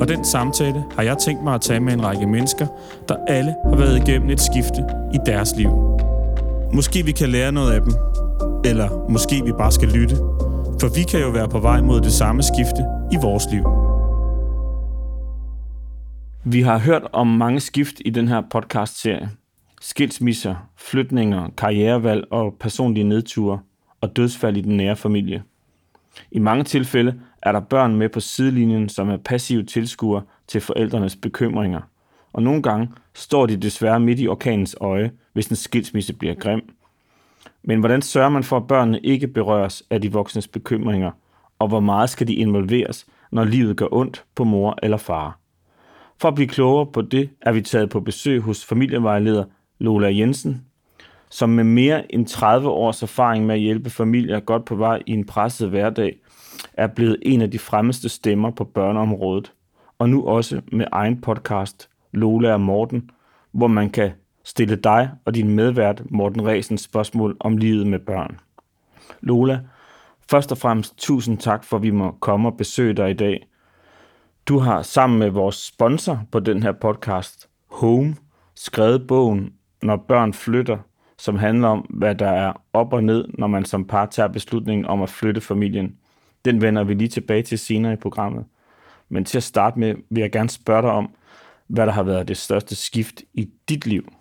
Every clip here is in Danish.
og den samtale har jeg tænkt mig at tage med en række mennesker, der alle har været igennem et skifte i deres liv. Måske vi kan lære noget af dem, eller måske vi bare skal lytte, for vi kan jo være på vej mod det samme skifte i vores liv. Vi har hørt om mange skift i den her podcast-serie. Skilsmisser, flytninger, karrierevalg og personlige nedture og dødsfald i den nære familie. I mange tilfælde er der børn med på sidelinjen, som er passive tilskuere til forældrenes bekymringer. Og nogle gange står de desværre midt i orkanens øje, hvis en skilsmisse bliver grim. Men hvordan sørger man for, at børnene ikke berøres af de voksnes bekymringer, og hvor meget skal de involveres, når livet gør ondt på mor eller far? For at blive klogere på det, er vi taget på besøg hos familievejleder Lola Jensen, som med mere end 30 års erfaring med at hjælpe familier godt på vej i en presset hverdag, er blevet en af de fremmeste stemmer på børneområdet, og nu også med egen podcast, Lola og Morten, hvor man kan stille dig og din medvært Morten Ræsens spørgsmål om livet med børn. Lola, først og fremmest tusind tak for, at vi må komme og besøge dig i dag. Du har sammen med vores sponsor på den her podcast, Home, skrevet bogen Når børn flytter, som handler om, hvad der er op og ned, når man som par tager beslutningen om at flytte familien. Den vender vi lige tilbage til senere i programmet. Men til at starte med, vil jeg gerne spørge dig om, hvad der har været det største skift i dit liv.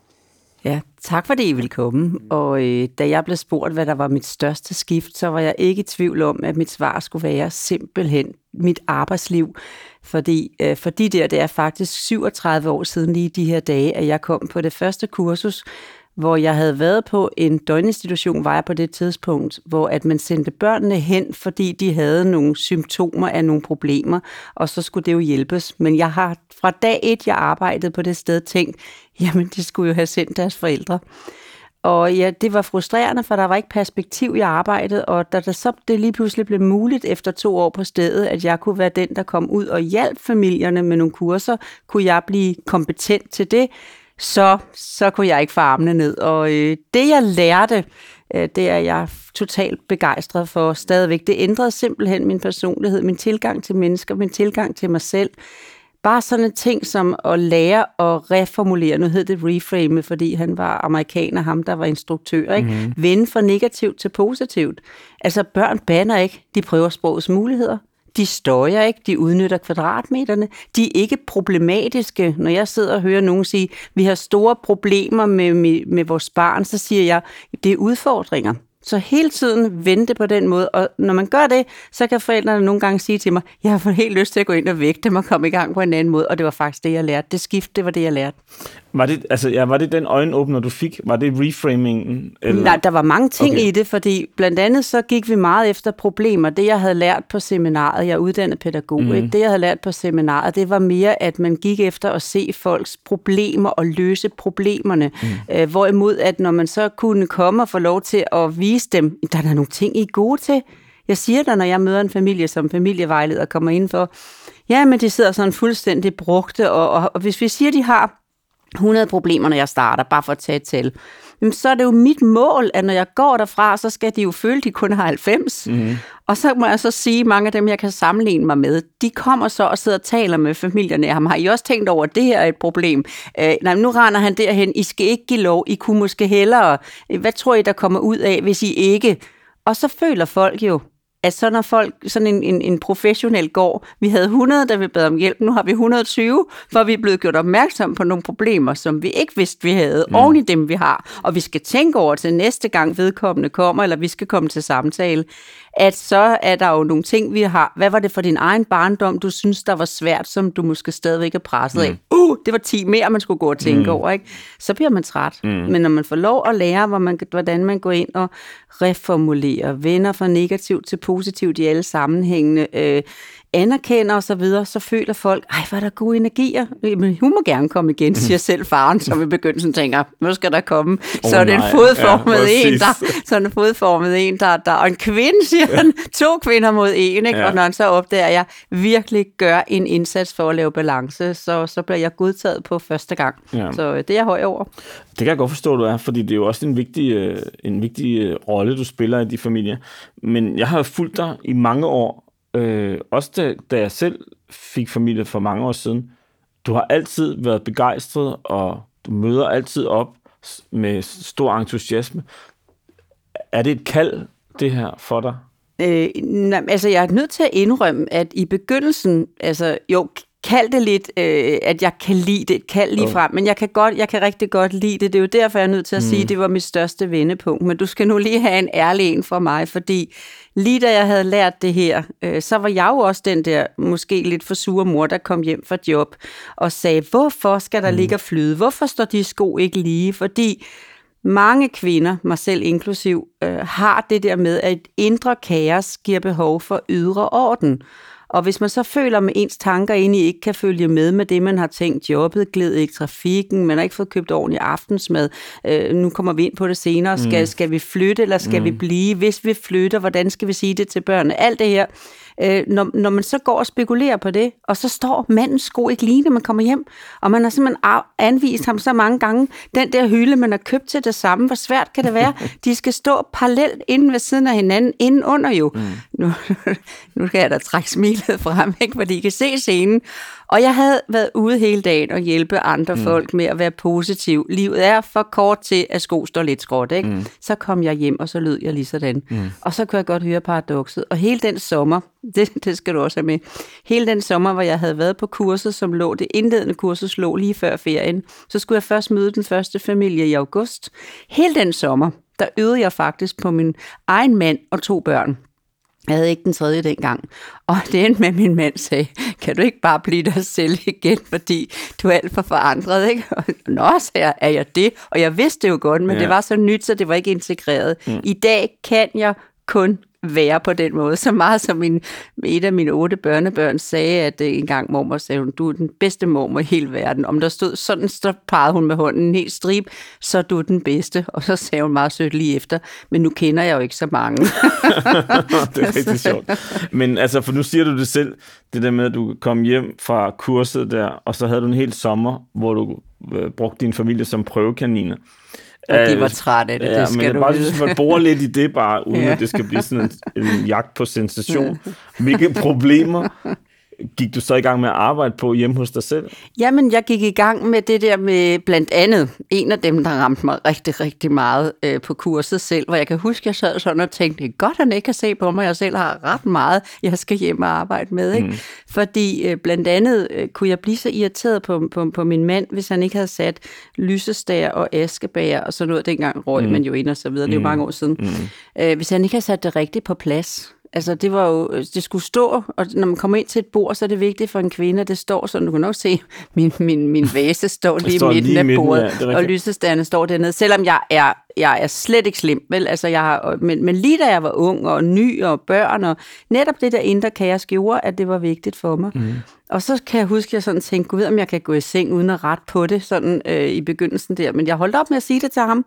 Ja, tak fordi I vil komme. Og øh, da jeg blev spurgt, hvad der var mit største skift, så var jeg ikke i tvivl om, at mit svar skulle være simpelthen mit arbejdsliv. Fordi øh, fordi der, det er faktisk 37 år siden lige de her dage, at jeg kom på det første kursus, hvor jeg havde været på en døgninstitution, var jeg på det tidspunkt, hvor at man sendte børnene hen, fordi de havde nogle symptomer af nogle problemer, og så skulle det jo hjælpes. Men jeg har fra dag et, jeg arbejdede på det sted, tænkt, jamen de skulle jo have sendt deres forældre. Og ja, det var frustrerende, for der var ikke perspektiv i arbejdet, og da det så det lige pludselig blev muligt efter to år på stedet, at jeg kunne være den, der kom ud og hjalp familierne med nogle kurser, kunne jeg blive kompetent til det, så, så kunne jeg ikke få armene ned. Og øh, det, jeg lærte, øh, det er jeg totalt begejstret for stadigvæk. Det ændrede simpelthen min personlighed, min tilgang til mennesker, min tilgang til mig selv. Bare sådan en ting som at lære at reformulere, nu hed det reframe, fordi han var amerikaner, ham der var instruktør, ikke? Mm-hmm. Vende fra negativt til positivt. Altså børn banner ikke, de prøver sprogets muligheder, de støjer ikke, de udnytter kvadratmeterne, de er ikke problematiske. Når jeg sidder og hører nogen sige, vi har store problemer med, med, med vores barn, så siger jeg, det er udfordringer. Så hele tiden vente på den måde, og når man gør det, så kan forældrene nogle gange sige til mig, jeg har fået helt lyst til at gå ind og vække dem og komme i gang på en anden måde, og det var faktisk det, jeg lærte. Det skift, det var det, jeg lærte. Var det, altså, ja, var det den øjenåbner, du fik? Var det reframingen? Eller? Nej, der var mange ting okay. i det, fordi blandt andet så gik vi meget efter problemer. Det, jeg havde lært på seminaret, jeg er uddannet pædagog, mm. ikke? det, jeg havde lært på seminaret, det var mere, at man gik efter at se folks problemer og løse problemerne. Mm. Øh, hvorimod, at når man så kunne komme og få lov til at vise dem, der er nogle ting, I er gode til. Jeg siger der, når jeg møder en familie som familievejleder kommer ind for, ja, men de sidder sådan fuldstændig brugte, og, og, og hvis vi siger, de har 100 problemer, når jeg starter, bare for at tage et tal, så er det jo mit mål, at når jeg går derfra, så skal de jo føle, at de kun har 90. Mm-hmm. Og så må jeg så sige, at mange af dem, jeg kan sammenligne mig med, de kommer så og sidder og taler med familierne. Jamen, har I også tænkt over, at det her er et problem? Øh, nej, nu render han derhen. I skal ikke give lov. I kunne måske hellere. Hvad tror I, der kommer ud af, hvis I ikke? Og så føler folk jo, at så når folk, sådan en, en, en professionel går, vi havde 100, der vi bad om hjælp, nu har vi 120, for vi er blevet gjort opmærksom på nogle problemer, som vi ikke vidste, vi havde, mm. oven i dem, vi har. Og vi skal tænke over til næste gang vedkommende kommer, eller vi skal komme til samtale, at så er der jo nogle ting, vi har. Hvad var det for din egen barndom, du synes, der var svært, som du måske stadigvæk er presset mm. af? Uh, det var 10 mere, man skulle gå og tænke mm. over, ikke? Så bliver man træt. Mm. Men når man får lov at lære, hvor man, hvordan man går ind og reformulerer, vender fra negativt til positivt positivt i alle sammenhængene, øh, anerkender og så videre, så føler folk, ej, hvor er der gode energier. Men hun må gerne komme igen, siger selv faren, som i begyndelsen tænker, nu skal der komme. Oh, så er det en fodformet ja, en, der, så en fodformet en, der, der, og en kvinde, siger han, to kvinder mod en, ikke? Ja. og når han så opdager, at jeg virkelig gør en indsats for at lave balance, så, så bliver jeg godtaget på første gang. Ja. Så øh, det er jeg høj over. Det kan jeg godt forstå, du er, fordi det er jo også en vigtig, øh, en vigtig øh, rolle, du spiller i de familier. Men jeg har fulgt dig i mange år, øh, også da, da jeg selv fik familie for mange år siden. Du har altid været begejstret, og du møder altid op med stor entusiasme. Er det et kald, det her, for dig? Øh, nej, altså, jeg er nødt til at indrømme, at i begyndelsen, altså, jo, kald det lidt, øh, at jeg kan lide det, kald lige frem, men jeg kan, godt, jeg kan rigtig godt lide det. Det er jo derfor, jeg er nødt til at mm. sige, at det var mit største vendepunkt. Men du skal nu lige have en ærlig en fra mig, fordi lige da jeg havde lært det her, øh, så var jeg jo også den der måske lidt for sure mor, der kom hjem fra job og sagde, hvorfor skal der mm. ligge og flyde? Hvorfor står de sko ikke lige? Fordi mange kvinder, mig selv inklusiv, øh, har det der med, at et indre kaos giver behov for ydre orden. Og hvis man så føler, at ens tanker egentlig ikke kan følge med med det, man har tænkt, jobbet gled i trafikken, man har ikke fået købt ordentlig aftensmad, øh, nu kommer vi ind på det senere, skal, mm. skal vi flytte, eller skal mm. vi blive? Hvis vi flytter, hvordan skal vi sige det til børnene? Alt det her øh, når, når man så går og spekulerer på det, og så står mandens sko ikke lige, når man kommer hjem, og man har simpelthen anvist ham så mange gange, den der hylde, man har købt til det samme, hvor svært kan det være? De skal stå parallelt inden ved siden af hinanden, inden under jo. Mm. Nu, nu skal jeg da trække smilet frem, ikke, fordi I kan se scenen. Og jeg havde været ude hele dagen og hjælpe andre mm. folk med at være positiv. Livet er for kort til, at sko står lidt skråt. Ikke? Mm. Så kom jeg hjem, og så lød jeg lige sådan. Mm. Og så kunne jeg godt høre paradokset. Og hele den sommer, det, det skal du også have med, hele den sommer, hvor jeg havde været på kurset, som lå, det indledende kursus lå lige før ferien, så skulle jeg først møde den første familie i august. Hele den sommer, der øvede jeg faktisk på min egen mand og to børn. Jeg havde ikke den tredje dengang. Og det endte med, at min mand sagde, kan du ikke bare blive dig selv igen, fordi du er alt for forandret, ikke? Og, Nå, så jeg, er jeg det? Og jeg vidste det jo godt, men ja. det var så nyt, så det var ikke integreret. Mm. I dag kan jeg kun være på den måde. Så meget som min, et af mine otte børnebørn sagde, at øh, en gang mormor sagde hun, du er den bedste mormor i hele verden. Om der stod sådan, så pegede hun med hånden en helt strip, så er du den bedste. Og så sagde hun meget sødt lige efter, men nu kender jeg jo ikke så mange. det er rigtig sjovt. Men altså, for nu siger du det selv, det der med, at du kom hjem fra kurset der, og så havde du en hel sommer, hvor du øh, brugte din familie som prøvekaniner. Og de var trætte af det, ja, det skal men du bare synes, man bor lidt i det bare, uden ja. at det skal blive sådan en, en jagt på sensation. Hvilke problemer gik du så i gang med at arbejde på hjemme hos dig selv? Jamen, jeg gik i gang med det der med blandt andet en af dem, der ramte mig rigtig, rigtig meget øh, på kurset selv, hvor jeg kan huske, jeg sad sådan og tænkte, det er godt, han ikke kan se på mig, jeg selv har ret meget, jeg skal hjem og arbejde med. Ikke? Mm. Fordi øh, blandt andet øh, kunne jeg blive så irriteret på, på, på min mand, hvis han ikke havde sat lysestager og askebær og sådan noget. Dengang røg mm. man jo ind og så videre, det er jo mm. mange år siden. Mm. Øh, hvis han ikke havde sat det rigtigt på plads, Altså, det var jo, det skulle stå, og når man kommer ind til et bord, så er det vigtigt for en kvinde, at det står sådan, du kan nok se, min, min, min vase står lige står midten lige af midten, bordet, ja, og lysestagerne står dernede, selvom jeg er, jeg er slet ikke slim, vel? Altså, jeg har, men, men lige da jeg var ung og ny og børn, og netop det der indre kaos gjorde, at det var vigtigt for mig. Mm. Og så kan jeg huske, at jeg sådan tænkte, gud om jeg kan gå i seng uden at rette på det, sådan øh, i begyndelsen der. Men jeg holdt op med at sige det til ham,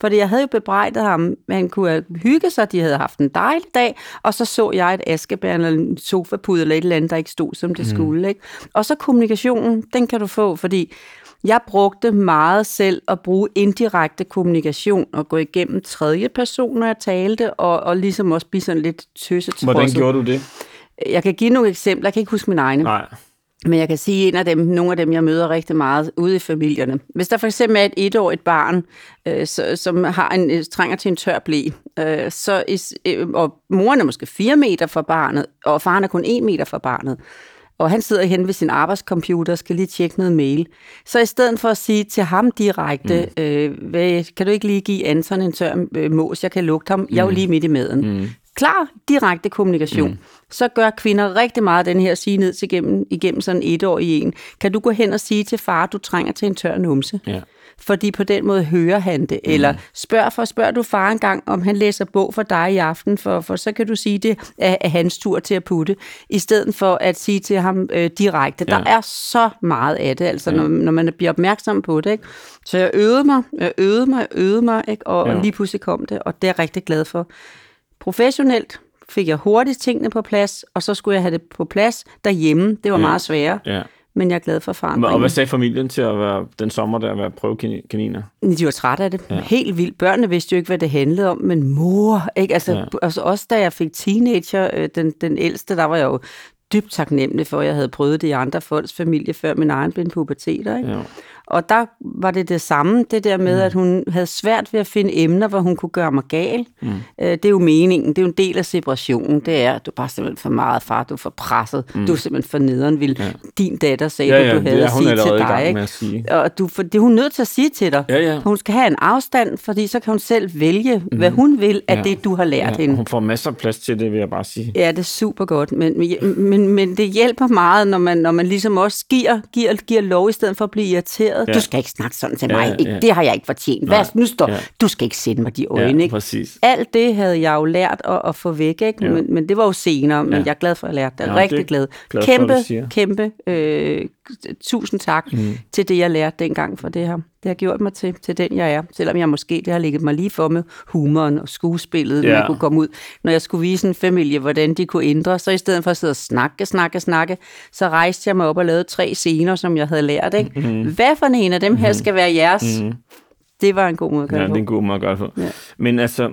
fordi jeg havde jo bebrejdet ham, at han kunne hygge sig, de havde haft en dejlig dag, og så så jeg et askebær eller en sofapude eller et eller andet, der ikke stod, som det mm. skulle. Ikke? Og så kommunikationen, den kan du få, fordi jeg brugte meget selv at bruge indirekte kommunikation og gå igennem tredje person, når jeg talte, og, og ligesom også blive sådan lidt tøsetrådset. Hvordan gjorde du det? Jeg kan give nogle eksempler, jeg kan ikke huske mine egne. Nej. Men jeg kan sige, at en af dem, nogle af dem, jeg møder rigtig meget ude i familierne. Hvis der for eksempel er et etårigt barn, øh, så, som har en, øh, trænger til en tør blæ, øh, så is, øh, og moren er måske 4 meter fra barnet, og faren er kun 1 meter fra barnet, og han sidder hen ved sin arbejdscomputer og skal lige tjekke noget mail. Så i stedet for at sige til ham direkte, mm. øh, hvad, kan du ikke lige give Anton en tør øh, mås, jeg kan lugte ham, jeg er jo mm. lige midt i maden. Mm klar, direkte kommunikation. Mm. Så gør kvinder rigtig meget den her sige ned til igennem, igennem sådan et år i en. Kan du gå hen og sige til far, du trænger til en tør numse? Ja. fordi på den måde hører han det. Mm. Eller spørg for, spørg du far en gang, om han læser bog for dig i aften, for, for så kan du sige, det er, er hans tur til at putte, i stedet for at sige til ham øh, direkte. Ja. Der er så meget af det, altså ja. når, når man bliver opmærksom på det. Ikke? Så jeg øvede mig, jeg øvede mig, jeg øvede mig, ikke? Og, ja. og lige pludselig kom det, og det er jeg rigtig glad for. Professionelt fik jeg hurtigt tingene på plads, og så skulle jeg have det på plads derhjemme. Det var Ja. meget sværere, Ja. men jeg er glad for Og forandringen. hvad sagde familien til at være den sommer der at være prøvekaniner? De var trætte af det. Ja. Helt vildt. Børnene vidste jo ikke, hvad det handlede om, men mor, ikke? Altså, Ja. ja. altså også da jeg fik teenager, øh, den, den ældste, der var jeg jo dybt taknemmelig for, at jeg havde prøvet det i andre folks familie, før min egen blev en puberteter. Ikke? Ja. Og der var det det samme, det der med, mm. at hun havde svært ved at finde emner, hvor hun kunne gøre mig gal. Mm. Øh, det er jo meningen, det er jo en del af separationen, det er, at du er bare simpelthen for meget far, du er for presset, mm. du er simpelthen for nederen, vil ja. din datter sagde, Ja, ja, du det havde er at sige til dig. Ikke? at sige. Og du, for det er hun nødt til at sige til dig. Ja, ja. Hun skal have en afstand, fordi så kan hun selv vælge, mm. hvad hun vil af ja. det, du har lært Ja, hende. hun får masser af plads til det, vil jeg bare sige. Ja, det er super godt, men, men, men, men det hjælper meget, når man, når man ligesom også giver, giver, giver lov, i stedet for at blive irriteret. Ja. Ja. Du skal ikke snakke sådan til mig. ja, ja. Det har jeg ikke fortjent. Hvad, nu står, Ja. du skal ikke sætte mig de øjne. Ja, ikke? præcis. Alt det havde jeg jo lært at, at få væk, ikke? Ja. Men, men det var jo senere, men Ja. jeg er glad for, at jeg lærte det. Ja, Ja, det Rigtig glad. glad for, Kæmpe, siger. kæmpe øh, tusind tak mm. til det, jeg lærte dengang, for det har, det har gjort mig til, til den, jeg er. Selvom jeg måske, det har ligget mig lige for med humoren og skuespillet, Ja. jeg kunne komme ud. Når jeg skulle vise en familie, hvordan de kunne ændre, så i stedet for at sidde og snakke, snakke, snakke, så rejste jeg mig op og lavede tre scener, som jeg havde lært. Ikke? Mm-hmm. Hvad for en af dem her skal være jeres? Mm-hmm. Det var en god måde at gøre Ja, det det er på. en god måde at gøre det på. Ja. Men altså,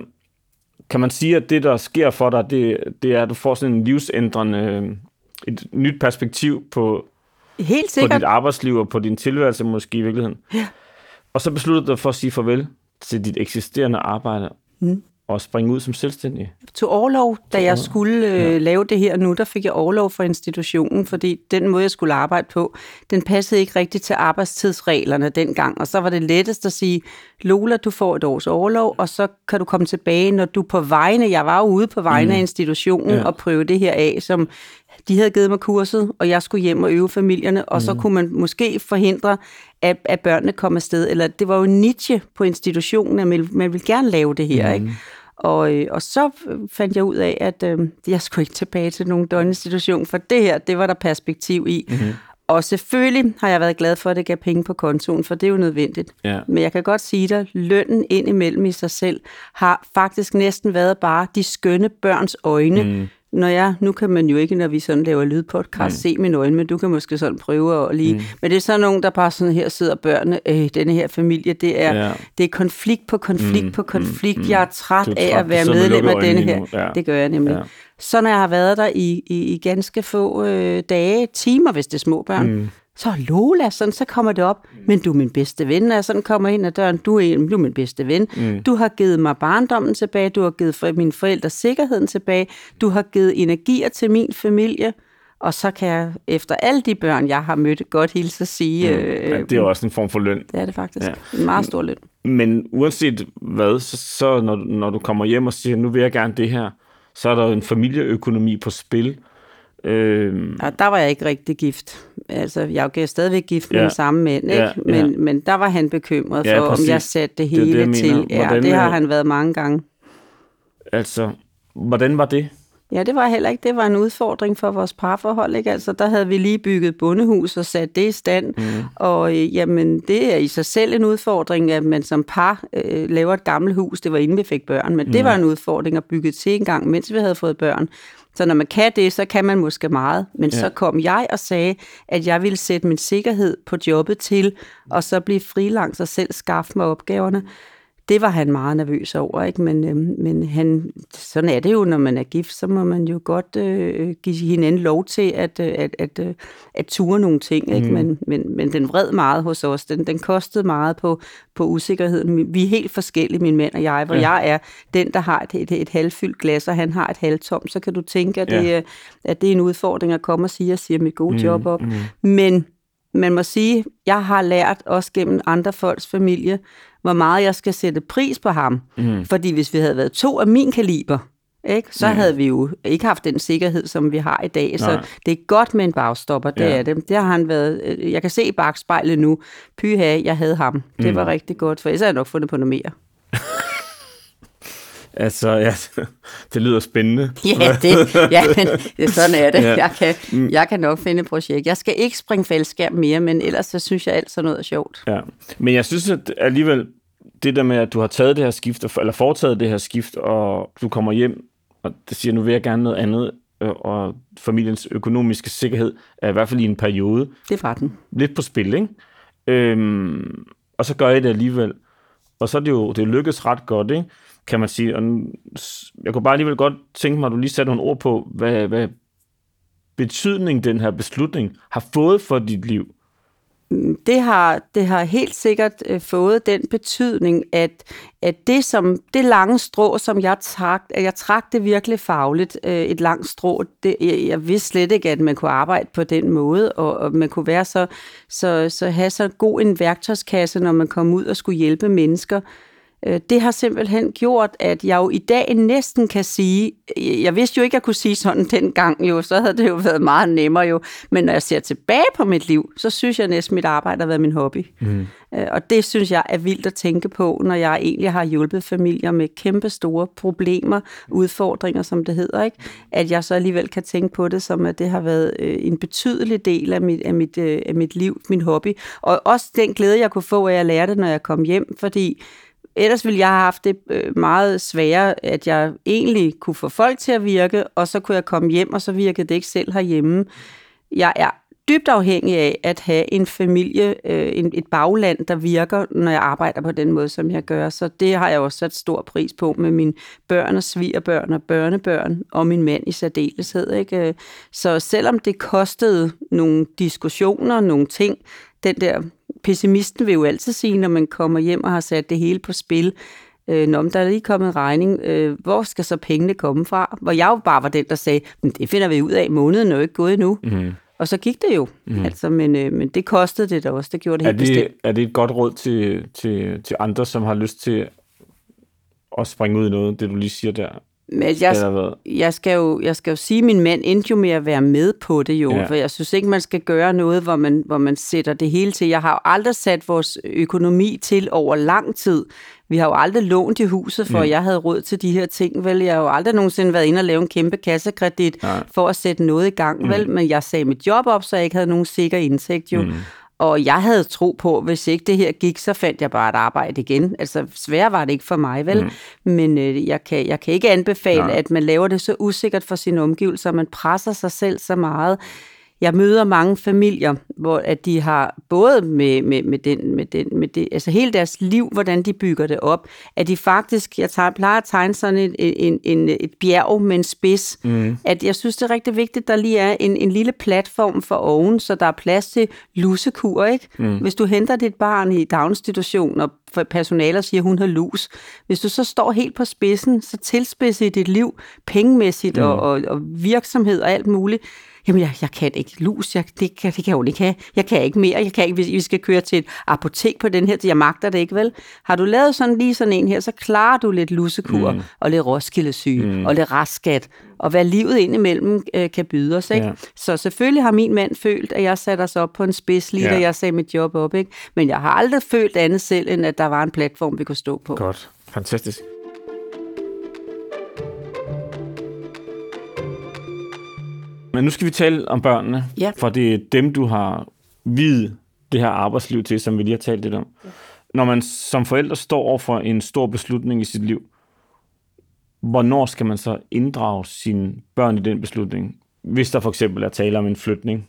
kan man sige, at det, der sker for dig, det, det er, at du får sådan en livsændrende, øh, et nyt perspektiv på, Helt på sikkert. dit arbejdsliv og på din tilværelse måske i virkeligheden. Ja. Og så besluttede du dig for at sige farvel til dit eksisterende arbejde mm. og springe ud som selvstændig. tog overlov, da jeg skulle øh, ja. lave det her nu, der fik jeg overlov fra institutionen, fordi den måde, jeg skulle arbejde på, den passede ikke rigtigt til arbejdstidsreglerne dengang, og så var det lettest at sige, Lola, du får et års overlov, og så kan du komme tilbage, når du på vegne, jeg var ude på vegne mm. af institutionen ja. og prøve det her af, som de havde givet mig kurset, og jeg skulle hjem og øve familierne, og mm. så kunne man måske forhindre, at, at børnene kom afsted. Eller det var jo niche på institutionen, at man, man ville gerne lave det her, mm. ikke? Og, øh, og så fandt jeg ud af, at øh, jeg skulle ikke tilbage til nogen døgninstitution, for det her, det var der perspektiv i. Mm-hmm. Og selvfølgelig har jeg været glad for, at det gav penge på kontoen, for det er jo nødvendigt. Ja. Men jeg kan godt sige dig, lønnen ind imellem i sig selv har faktisk næsten været bare de skønne børns øjne. Mm. Når jeg, nu kan man jo ikke, når vi sådan laver lydpodcast, mm. se mine øjne, men du kan måske sådan prøve at lige... Mm. Men det er sådan nogen, der bare sådan her sidder børnene, øh, denne her familie, det er, Ja. det er konflikt på konflikt Mm, på konflikt. mm, Mm. mm. Jeg er træt er af træt. at Du være medlem af denne her. Ja. Det gør jeg nemlig. Ja. Så når jeg har været der i, i, i ganske få øh, dage, timer, hvis det er små børn, mm. Så Lola, sådan, så kommer det op, men du er min bedste ven, jeg sådan kommer ind ad døren, du er, du er min bedste ven, mm. du har givet mig barndommen tilbage, du har givet for mine forældre sikkerheden tilbage, du har givet energier til min familie, og så kan jeg, efter alle de børn, jeg har mødt, godt hilse sige, mm. øh, Ja, det er jo også en form for løn. det er det faktisk, Ja. en meget stor løn. Men uanset hvad, så, så når, du- når du kommer hjem og siger, nu vil jeg gerne det her, så er der jo en familieøkonomi på spil. Øhm, Og der var jeg ikke rigtig gift. Altså, jeg er jo stadigvæk gift med Ja. den samme mand, ikke? Ja, ja. Men, men der var han bekymret Ja, for, præcis. om jeg satte det Det det, hele jeg mener. til. Ja, Hvordan, det har han været mange gange. altså, hvordan var det? Ja, det var heller ikke. Det var en udfordring for vores parforhold, ikke? Altså, der havde vi lige bygget bondehus og sat det i stand. Mm. Og øh, jamen, det er i sig selv en udfordring, at man som par øh, laver et gammelt hus. Det var inden vi fik børn, men mm. det var en udfordring at bygge til en gang, mens vi havde fået børn. Så når man kan det, så kan man måske meget. Men ja. så kom jeg og sagde, at jeg ville sætte min sikkerhed på jobbet til, og så blive freelance og selv skaffe mig opgaverne. Det var han meget nervøs over, ikke? Men, øh, men han, sådan er det jo, når man er gift, så må man jo godt øh, give hinanden lov til at, øh, at, at, øh, at ture nogle ting, ikke? Men, men, men den vred meget hos os. Den, den kostede meget på, på usikkerheden. Vi er helt forskellige, min mand og jeg, hvor Ja. jeg er den, der har et, et, et halvfyldt glas, og han har et halvtomt, så kan du tænke, at, Ja. det, er- at det er en udfordring at komme og sige, at jeg siger mit gode job op. Men man må sige, jeg har lært også gennem andre folks familie, hvor meget jeg skal sætte pris på ham. Mm. Fordi hvis vi havde været to af min kaliber, Ikke? Så mm. havde vi jo ikke haft den sikkerhed, som vi har i dag. Nej. Så det er godt med en bagstopper, det ja. er det. Det har han været, øh, jeg kan se i bagspejlet nu, pyha, jeg havde ham. Det mm. var rigtig godt, for ellers havde jeg nok fundet på noget mere. Altså, ja, det lyder spændende. Ja, det, ja men sådan er det. Ja. Jeg, kan, mm. jeg kan nok finde et projekt. Jeg skal ikke springe faldskærm mere, men ellers så synes jeg alt sådan noget er sjovt. Ja. Men jeg synes at alligevel, det der med, at du har taget det her skift, eller foretaget det her skift, og du kommer hjem, og det siger, nu vil jeg gerne noget andet, øh, og familiens økonomiske sikkerhed er i hvert fald i en periode. Det var den. Lidt på spil, ikke? Øhm, og så gør jeg det alligevel. Og så er det jo det lykkes ret godt, ikke? Kan man sige. Og jeg kunne bare alligevel godt tænke mig, at du lige satte nogle ord på, hvad, hvad betydning den her beslutning har fået for dit liv. Det har, det har helt sikkert øh, fået den betydning, at, at det, som, det lange strå, som jeg trak, at jeg trak det virkelig fagligt, øh, et langt strå, det, jeg, jeg vidste slet ikke, at man kunne arbejde på den måde, og, og man kunne være så, så, så have så god en værktøjskasse, når man kom ud og skulle hjælpe mennesker, Øh, det har simpelthen gjort, at jeg jo i dag næsten kan sige, jeg vidste jo ikke, at jeg kunne sige sådan dengang jo, så havde det jo været meget nemmere jo, men når jeg ser tilbage på mit liv, så synes jeg næsten, at mit arbejde har været min hobby. Mm. Og det synes jeg er vildt at tænke på, når jeg egentlig har hjulpet familier med kæmpe store problemer, udfordringer, som det hedder, ikke? at jeg så alligevel kan tænke på det, som at det har været øh, en betydelig del af mit, af, mit, af mit liv, min hobby. Og også den glæde, jeg kunne få, at jeg lærte, når jeg kom hjem, fordi Ellers ville jeg have haft det øh, meget sværere, at jeg egentlig kunne få folk til at virke, og så kunne jeg komme hjem, og så virkede det ikke selv herhjemme. Jeg er dybt afhængig af at have en familie, øh, et bagland, der virker, når jeg arbejder på den måde, som jeg gør. Så det har jeg også sat stor pris på med mine børn og svigerbørn og børnebørn, og min mand i særdeleshed. Ikke? Øh, så selvom det kostede nogle diskussioner, nogle ting, den der pessimisten vil jo altid sige, når man kommer hjem og har sat det hele på spil, øh, når der er lige kommet en regning, øh, hvor skal så pengene komme fra? Hvor jeg jo bare var den, der sagde, men det finder vi ud af, måneden er jo ikke gået endnu. Mm. Og så gik det jo. Mm. Altså, men, øh, men det kostede det da også, det gjorde det er helt det, bestemt. Er det et godt råd til, til, til andre, som har lyst til at springe ud i noget, det du lige siger der? Men jeg, jeg, skal jo, jeg skal jo sige, at min mand endte jo med at være med på det jo, ja. for jeg synes ikke, man skal gøre noget, hvor man, hvor man sætter det hele til. Jeg har jo aldrig sat vores økonomi til over lang tid. Vi har jo aldrig lånt i huset, for mm. jeg havde råd til de her ting, vel? Jeg har jo aldrig nogensinde været inde og lave en kæmpe kassekredit Nej. for at sætte noget i gang, mm. vel? Men jeg sagde mit job op, så jeg ikke havde nogen sikker indtægt jo. Mm. Og jeg havde tro på, hvis ikke det her gik, så fandt jeg bare et arbejde igen. Altså svær var det ikke for mig, vel? Mm. Men øh, jeg, kan, jeg kan ikke anbefale, Nej. at man laver det så usikkert for sine omgivelser, man presser sig selv så meget jeg møder mange familier, hvor at de har både med, med, med, den, med, den, med det, altså hele deres liv, hvordan de bygger det op, at de faktisk, jeg tager, plejer at tegne sådan en, en, en, et bjerg med en spids, mm. at jeg synes, det er rigtig vigtigt, at der lige er en, en lille platform for oven, så der er plads til lusekur, ikke? Mm. Hvis du henter dit barn i daginstitution, og personaler siger, at hun har lus. Hvis du så står helt på spidsen, så tilspidser dit liv pengemæssigt mm. og, og, og virksomhed og alt muligt jamen jeg, jeg kan ikke lus, jeg, det, kan, det kan jeg jo ikke have, jeg kan ikke mere, jeg kan ikke, hvis vi skal køre til et apotek på den her, jeg magter det ikke vel. Har du lavet sådan lige sådan en her, så klarer du lidt lusekur mm. og lidt roskildesyge mm. og lidt raskat, og hvad livet indimellem øh, kan byde os. Ikke? Ja. Så selvfølgelig har min mand følt, at jeg satte os op på en spids lige, ja. da jeg sagde mit job op. Ikke? Men jeg har aldrig følt andet selv, end at der var en platform, vi kunne stå på. Godt. Fantastisk. Men nu skal vi tale om børnene, ja. for det er dem, du har videt det her arbejdsliv til, som vi lige har talt lidt om. Ja. Når man som forældre står over for en stor beslutning i sit liv, hvornår skal man så inddrage sine børn i den beslutning? Hvis der for eksempel er tale om en flytning,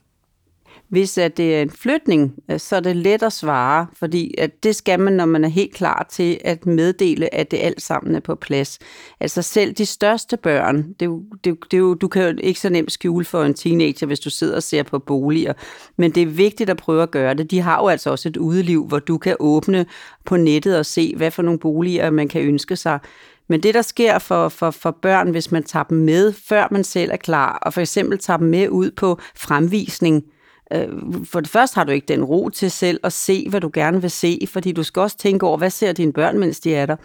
hvis at det er en flytning, øh, så er det let at svare, fordi at det skal man, når man er helt klar til at meddele, at det alt sammen er på plads. Altså selv de største børn, det, det, det, det, du kan jo ikke så nemt skjule for en teenager, hvis du sidder og ser på boliger, men det er vigtigt at prøve at gøre det. De har jo altså også et udeliv, hvor du kan åbne på nettet og se, hvad for nogle boliger man kan ønske sig. Men det, der sker for, for, for børn, hvis man tager dem med, før man selv er klar, og for eksempel tager dem med ud på fremvisning, for det første har du ikke den ro til selv at se, hvad du gerne vil se, fordi du skal også tænke over, hvad ser dine børn, mens de er der.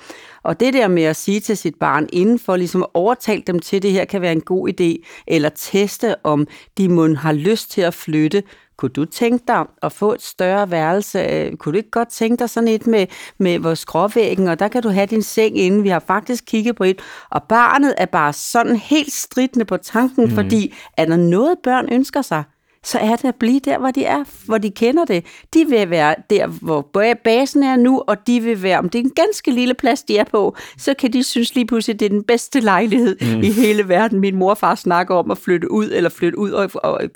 Og det der med at sige til sit barn, inden for ligesom at overtale dem til, det her kan være en god idé, eller teste, om de må har lyst til at flytte, kunne du tænke dig at få et større værelse? Kunne du ikke godt tænke dig sådan et med, med vores skråvæggen, og der kan du have din seng inde. Vi har faktisk kigget på et, og barnet er bare sådan helt stridende på tanken, mm. fordi er der noget, børn ønsker sig, så er det at blive der, hvor de er, hvor de kender det. De vil være der, hvor basen er nu, og de vil være, om det er en ganske lille plads, de er på, så kan de synes lige pludselig, det er den bedste lejlighed mm. i hele verden. Min morfar snakker om at flytte ud, eller flytte ud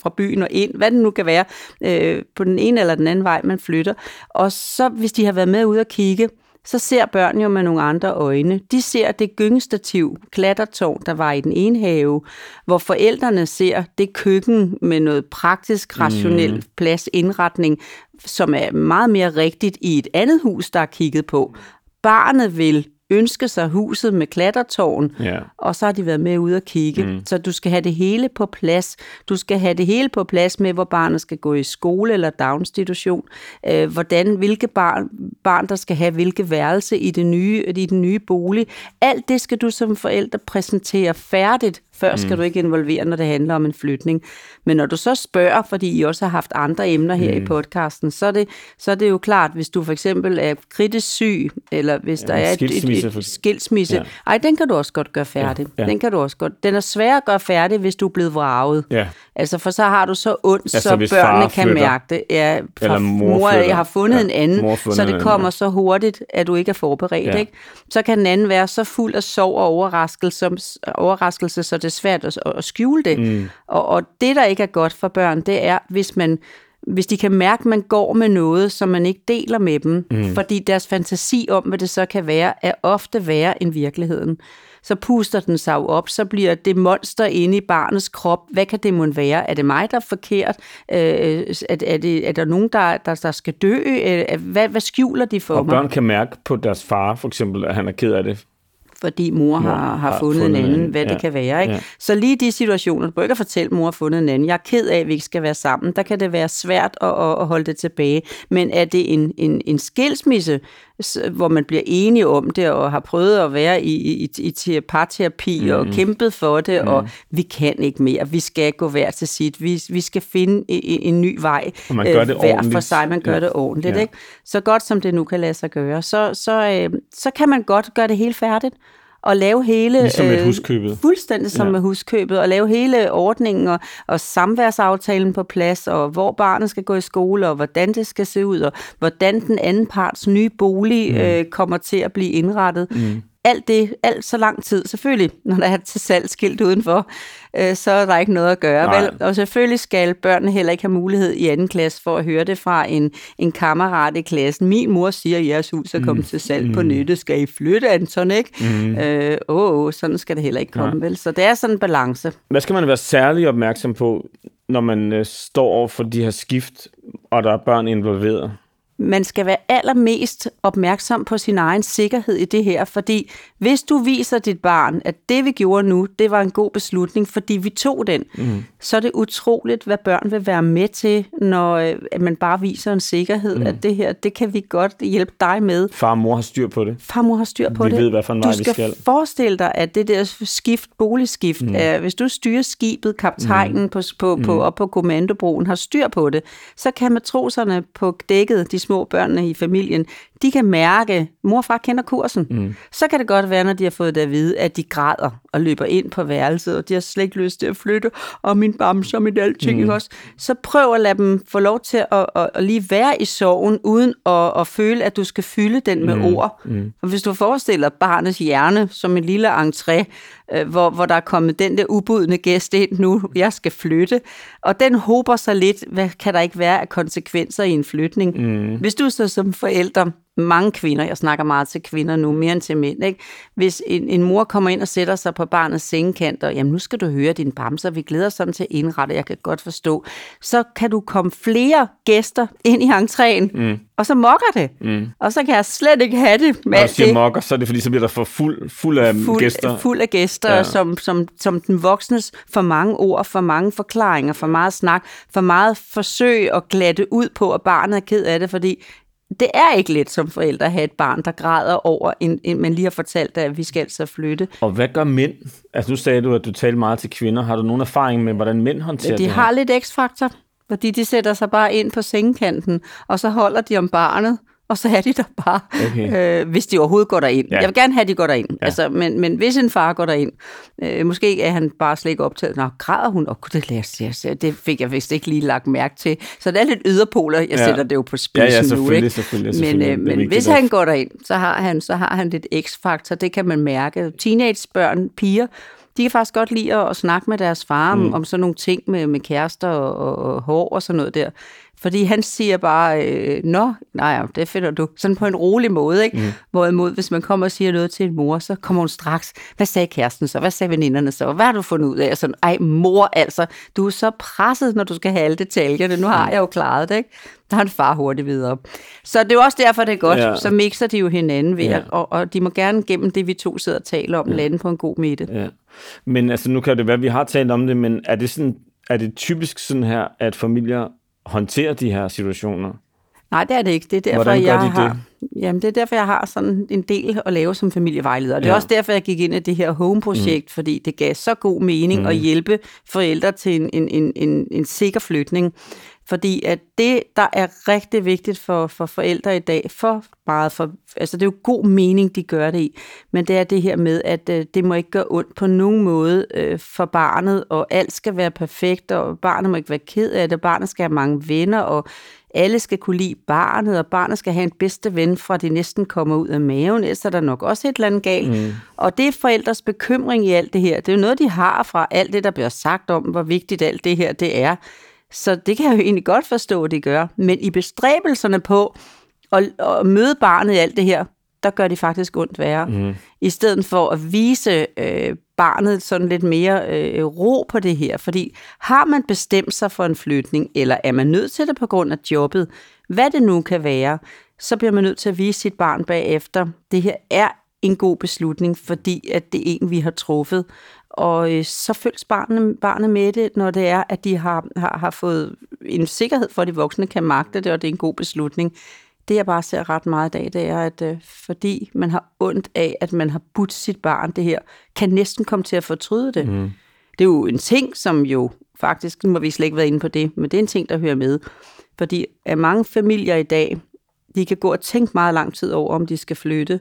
fra byen og ind, hvad det nu kan være, øh, på den ene eller den anden vej, man flytter. Og så, hvis de har været med ud og kigge, så ser børn jo med nogle andre øjne. De ser det gyngestativ, klattertårn, der var i den ene have, hvor forældrene ser det køkken med noget praktisk, rationel mm. pladsindretning, som er meget mere rigtigt i et andet hus, der er kigget på. Barnet vil ønske sig huset med klattertårn, ja. og så har de været med ude at kigge. Mm. Så du skal have det hele på plads. Du skal have det hele på plads med, hvor barnet skal gå i skole eller daginstitution. Øh, hvordan, hvilke barn, barn, der skal have hvilke værelse i, det nye, i den nye bolig. Alt det skal du som forældre præsentere færdigt, før skal mm. du ikke involvere, når det handler om en flytning. Men når du så spørger, fordi I også har haft andre emner her mm. i podcasten, så er, det, så er det jo klart, hvis du for eksempel er kritisk syg, eller hvis ja, der er et, et, et skilsmisse, ja. ej, den kan du også godt gøre færdig. Ja, ja. Den kan du også godt. Den er svær at gøre færdig, hvis du er blevet vraget. Ja. Altså, for så har du så ondt, ja, så, børnene kan mærke det. Ja, eller mor, mor jeg har fundet ja, en anden, så det kommer så hurtigt, at du ikke er forberedt. Ja. Ikke? Så kan den anden være så fuld af sorg og overraskelse, overraskelse så det er svært at, at skjule det. Mm. Og, og det, der ikke er godt for børn, det er, hvis man hvis de kan mærke, at man går med noget, som man ikke deler med dem, mm. fordi deres fantasi om, hvad det så kan være, er ofte værre end virkeligheden. Så puster den sig jo op, så bliver det monster inde i barnets krop. Hvad kan det må være? Er det mig, der er forkert? Øh, er, er, det, er der nogen, der, der, der skal dø? Øh, hvad, hvad skjuler de for og mig? Og børn kan mærke på deres far, for eksempel, at han er ked af det, fordi mor, mor har, har, fundet, fundet en anden, hvad ja. det kan være. Ikke? Ja. Så lige de situationer, du bør ikke fortælle, at mor har fundet en anden. Jeg er ked af, at vi ikke skal være sammen. Der kan det være svært at, at, at holde det tilbage. Men er det en, en, en skilsmisse, hvor man bliver enige om det, og har prøvet at være i, i, i parterapi mm. og kæmpet for det, mm. og vi kan ikke mere. Vi skal gå hver til sit. Vi, vi skal finde en, en ny vej og man gør øh, det hver for sig. Man gør ja. det ordentligt. Ja. Ikke? Så godt som det nu kan lade sig gøre, så, så, øh, så kan man godt gøre det helt færdigt og lave hele... Ligesom med øh, huskøbet. Fuldstændig som ja. med huskøbet, og lave hele ordningen og, og samværsaftalen på plads, og hvor barnet skal gå i skole, og hvordan det skal se ud, og hvordan den anden parts nye bolig mm. øh, kommer til at blive indrettet. Mm alt det, alt så lang tid, selvfølgelig, når der er til salg skilt udenfor, øh, så er der ikke noget at gøre. Vel? Og selvfølgelig skal børnene heller ikke have mulighed i anden klasse for at høre det fra en, en kammerat i klassen. Min mor siger, at jeres hus er kommet mm. til salg mm. på nettet. Skal I flytte, Anton? Ikke? Mm. Øh, åh, sådan skal det heller ikke komme, Nej. vel? Så det er sådan en balance. Hvad skal man være særlig opmærksom på, når man øh, står over for de her skift, og der er børn involveret? Man skal være allermest opmærksom på sin egen sikkerhed i det her, fordi hvis du viser dit barn, at det vi gjorde nu, det var en god beslutning, fordi vi tog den, mm. så er det utroligt, hvad børn vil være med til, når øh, at man bare viser en sikkerhed, mm. at det her, det kan vi godt hjælpe dig med. Far og mor har styr på det. Far og mor har styr på vi det. Vi ved, hvad for en vej vi skal. Du skal forestille dig, at det der skift, boligskift, mm. er, hvis du styrer skibet, kaptajnen mm. på, på, på, mm. op på kommandobroen har styr på det, så kan matroserne på dækket, de små børnene i familien, de kan mærke, at mor og far kender kursen. Mm. Så kan det godt være, når de har fået det at vide, at de græder og løber ind på værelset, og de har slet ikke lyst til at flytte, og min bamse og mit alting, mm. også? Så prøv at lade dem få lov til at, at, at lige være i sorgen, uden at, at føle, at du skal fylde den med mm. ord. Mm. Og hvis du forestiller barnets hjerne som en lille entré, øh, hvor, hvor der er kommet den der ubudne gæst ind nu, jeg skal flytte, og den håber sig lidt, hvad kan der ikke være af konsekvenser i en flytning? Mm. Hvis du så som forældre mange kvinder, jeg snakker meget til kvinder nu, mere end til mænd, ikke? hvis en, en mor kommer ind og sætter sig på barnets sengekant, og jamen nu skal du høre din bamser, vi glæder os sådan til at indrette, jeg kan godt forstå, så kan du komme flere gæster ind i entréen, mm. og så mokker det. Mm. Og så kan jeg slet ikke have det med Når du siger det. mokker, så er det fordi, så bliver der for fuld, fuld af fuld, gæster. Fuld af gæster, ja. som, som, som den voksnes for mange ord, for mange forklaringer, for meget snak, for meget forsøg at glatte ud på, at barnet er ked af det, fordi det er ikke let som forældre at have et barn, der græder over, en, en, man lige har fortalt, at vi skal altså flytte. Og hvad gør mænd? Altså nu sagde du, at du talte meget til kvinder. Har du nogen erfaring med, hvordan mænd håndterer de det De har lidt x-faktor, fordi de sætter sig bare ind på sengekanten, og så holder de om barnet, og så er de der bare, okay. øh, hvis de overhovedet går derind. Ja. Jeg vil gerne have, at de går derind. Ja. Altså, men, men hvis en far går derind, øh, måske er han bare slet ikke optaget. Nå, græder hun? Og det, jeg, det fik jeg vist ikke lige lagt mærke til. Så det er lidt yderpoler. Jeg ja. sætter det jo på spidsen ja, ja, selvfølgelig, nu. Ikke? Selvfølgelig, selvfølgelig. Men, øh, men hvis han går derind, så har han, så har han lidt x-faktor. Det kan man mærke. Teenagebørn, piger, de kan faktisk godt lide at, snakke med deres far mm. om sådan nogle ting med, med kærester og, og, og hår og sådan noget der. Fordi han siger bare, øh, nå, nej, det finder du. Sådan på en rolig måde, ikke? Mm. Hvorimod, hvis man kommer og siger noget til en mor, så kommer hun straks, hvad sagde kæresten så? Hvad sagde veninderne så? Hvad har du fundet ud af? Sådan, ej, mor, altså, du er så presset, når du skal have alle detaljerne. Nu har jeg jo klaret det, ikke? Der har en far hurtigt videre. Så det er jo også derfor, det er godt. Ja. Så mixer de jo hinanden ved, ja. og, og de må gerne gennem det, vi to sidder og taler om, ja. lande på en god midte. Ja. Men altså, nu kan det være, at vi har talt om det, men er det, sådan, er det typisk sådan her, at familier håndtere de her situationer? Nej, det er det ikke. Det er derfor, Hvordan gør jeg de har, det? Jamen, det er derfor, jeg har sådan en del at lave som familievejleder. Det er ja. også derfor, jeg gik ind i det her home-projekt, mm. fordi det gav så god mening mm. at hjælpe forældre til en, en, en, en, en sikker flytning. Fordi at det, der er rigtig vigtigt for, for forældre i dag, for meget for, altså det er jo god mening, de gør det i, men det er det her med, at øh, det må ikke gøre ondt på nogen måde øh, for barnet, og alt skal være perfekt, og barnet må ikke være ked af det, barnet skal have mange venner, og alle skal kunne lide barnet, og barnet skal have en bedste ven, fra de næsten kommer ud af maven, ellers er der nok også et eller andet galt. Mm. Og det er forældres bekymring i alt det her. Det er jo noget, de har fra alt det, der bliver sagt om, hvor vigtigt alt det her det er. Så det kan jeg jo egentlig godt forstå, at de gør. Men i bestræbelserne på at, at møde barnet i alt det her, der gør de faktisk ondt værre. Mm. I stedet for at vise øh, barnet sådan lidt mere øh, ro på det her. Fordi har man bestemt sig for en flytning, eller er man nødt til det på grund af jobbet, hvad det nu kan være, så bliver man nødt til at vise sit barn bagefter, det her er en god beslutning, fordi at det er en, vi har truffet. Og øh, så følges barnet, barnet med det, når det er, at de har, har, har fået en sikkerhed for, at de voksne kan magte det, og det er en god beslutning. Det, jeg bare ser ret meget i dag, det er, at øh, fordi man har ondt af, at man har budt sit barn det her, kan næsten komme til at fortryde det. Mm. Det er jo en ting, som jo faktisk, nu må vi slet ikke være inde på det, men det er en ting, der hører med. Fordi at mange familier i dag, de kan gå og tænke meget lang tid over, om de skal flytte.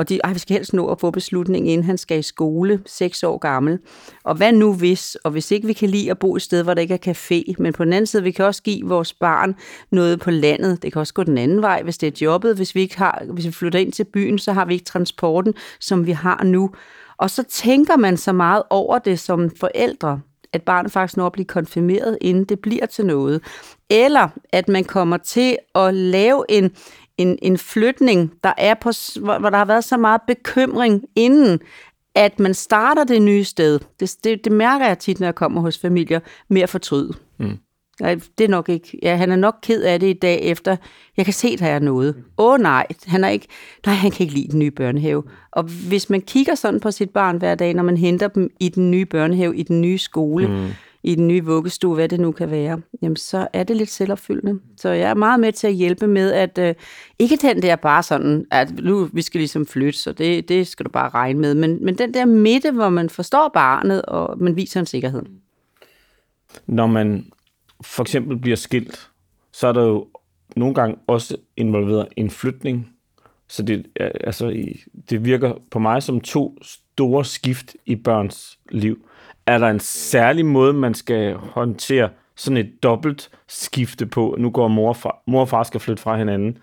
Og de, ej, vi skal helst nå at få beslutningen, inden han skal i skole, seks år gammel. Og hvad nu hvis, og hvis ikke vi kan lide at bo et sted, hvor der ikke er café, men på den anden side, vi kan også give vores barn noget på landet. Det kan også gå den anden vej, hvis det er jobbet. Hvis vi, ikke har, hvis vi flytter ind til byen, så har vi ikke transporten, som vi har nu. Og så tænker man så meget over det som forældre, at barnet faktisk når at blive konfirmeret, inden det bliver til noget. Eller at man kommer til at lave en, en, en flytning, der er på, hvor, hvor der har været så meget bekymring inden, at man starter det nye sted. Det, det, det mærker jeg tit, når jeg kommer hos familier, med at fortryde. Mm. Ja, det er nok ikke. Ja, han er nok ked af det i dag efter. Jeg kan se, der er noget. Åh oh, nej, han er ikke. Nej, han kan ikke lide den nye børnehave. Og hvis man kigger sådan på sit barn hver dag, når man henter dem i den nye børnehave, i den nye skole, mm i den nye vuggestue, hvad det nu kan være, jamen så er det lidt selvopfyldende. Så jeg er meget med til at hjælpe med, at øh, ikke den der bare sådan, at nu vi skal ligesom flytte, så det, det skal du bare regne med, men, men den der midte, hvor man forstår barnet, og man viser en sikkerhed. Når man for eksempel bliver skilt, så er der jo nogle gange også involveret en flytning. Så det, øh, altså, det virker på mig som to store skift i børns liv er der en særlig måde, man skal håndtere sådan et dobbelt skifte på? Nu går mor og far, mor og far skal flytte fra hinanden,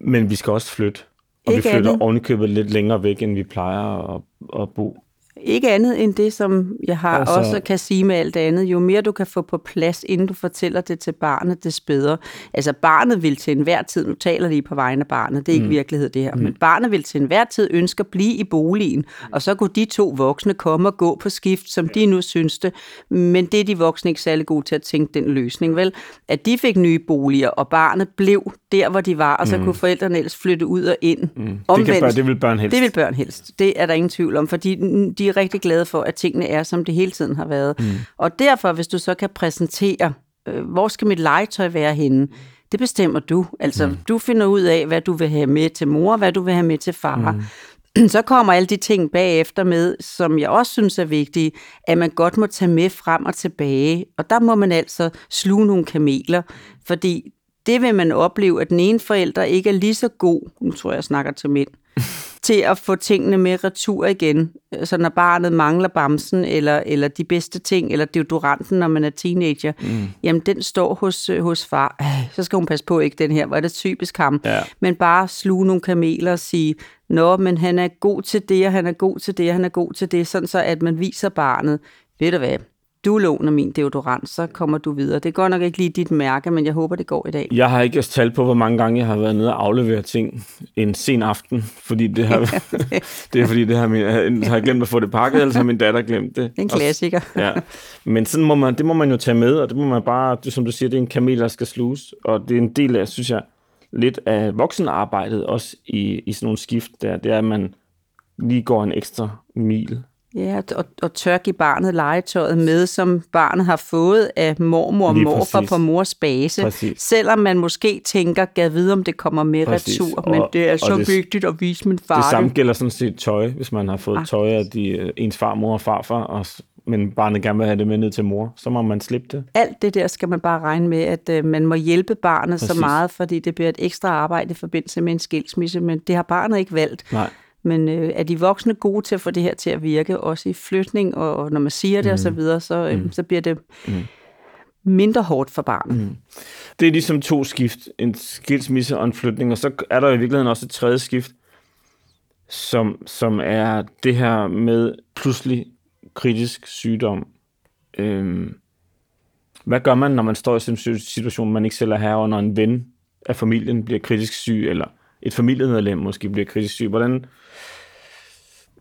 men vi skal også flytte. Og Ikke vi flytter ovenikøbet lidt længere væk, end vi plejer at, at bo. Ikke andet end det, som jeg har Altså- også kan sige med alt andet. Jo mere du kan få på plads, inden du fortæller det til barnet, des bedre. Altså barnet vil til enhver tid, nu taler lige på vegne af barnet, det er ikke virkelighed det her, men barnet vil til enhver tid ønske at blive i boligen, og så kunne de to voksne komme og gå på skift, som de nu synes det, men det er de voksne ikke særlig gode til at tænke den løsning, vel? At de fik nye boliger, og barnet blev der, hvor de var, og så kunne forældrene ellers flytte ud og ind. Det, kan børn, det vil børn helst. Det vil børn helst. Det er der ingen tvivl om, fordi de er rigtig glade for, at tingene er, som det hele tiden har været. Mm. Og derfor, hvis du så kan præsentere, øh, hvor skal mit legetøj være henne, det bestemmer du. Altså, mm. du finder ud af, hvad du vil have med til mor, hvad du vil have med til far. Mm. Så kommer alle de ting bagefter med, som jeg også synes er vigtige, at man godt må tage med frem og tilbage. Og der må man altså sluge nogle kameler, fordi det vil man opleve, at den ene forælder ikke er lige så god, nu tror jeg, jeg snakker til mænd, til at få tingene med retur igen. Så når barnet mangler bamsen, eller, eller de bedste ting, eller deodoranten, når man er teenager, mm. jamen den står hos, hos far. Så skal hun passe på ikke den her, hvor er det typisk ham. Ja. Men bare sluge nogle kameler og sige, nå, men han er god til det, og han er god til det, og han er god til det, sådan så at man viser barnet, ved du hvad, du låner min deodorant, så kommer du videre. Det går nok ikke lige dit mærke, men jeg håber, det går i dag. Jeg har ikke tal på, hvor mange gange jeg har været nede og aflevere ting en sen aften, fordi det har, det er fordi, det har, min, har jeg glemt at få det pakket, eller så har min datter glemt det. Det er en klassiker. Ja. Men sådan må man, det må man jo tage med, og det må man bare, det, som du siger, det er en kamel, der skal sluges, og det er en del af, synes jeg, lidt af voksenarbejdet også i, i sådan nogle skift der, det er, at man lige går en ekstra mil. Ja, og, og tør give barnet legetøjet med, som barnet har fået af mormor og morfar på mors base. Præcis. Selvom man måske tænker, gad vide, om det kommer med Præcis. retur. Men Og- det er så det- vigtigt at vise min far Det samme gælder sådan set tøj, hvis man har fået Ah. tøj af de, øh, ens farmor og farfar, og, men barnet gerne vil have det med ned til mor, så må man slippe det. Alt det der skal man bare regne med, at øh, man må hjælpe barnet Præcis. så meget, fordi det bliver et ekstra arbejde i forbindelse med en skilsmisse, men det har barnet ikke valgt. Nej. Men øh, er de voksne gode til at få det her til at virke, også i flytning, og, og når man siger det mm. og så videre, så, øh, mm. så bliver det mm. mindre hårdt for barnet. Mm. Det er ligesom to skift, en skilsmisse og en flytning, og så er der i virkeligheden også et tredje skift, som, som er det her med pludselig kritisk sygdom. Øhm, hvad gør man, når man står i sådan en situation, man ikke selv er her, og når en ven af familien bliver kritisk syg, eller et familiemedlem måske bliver kritisk syg? Hvordan,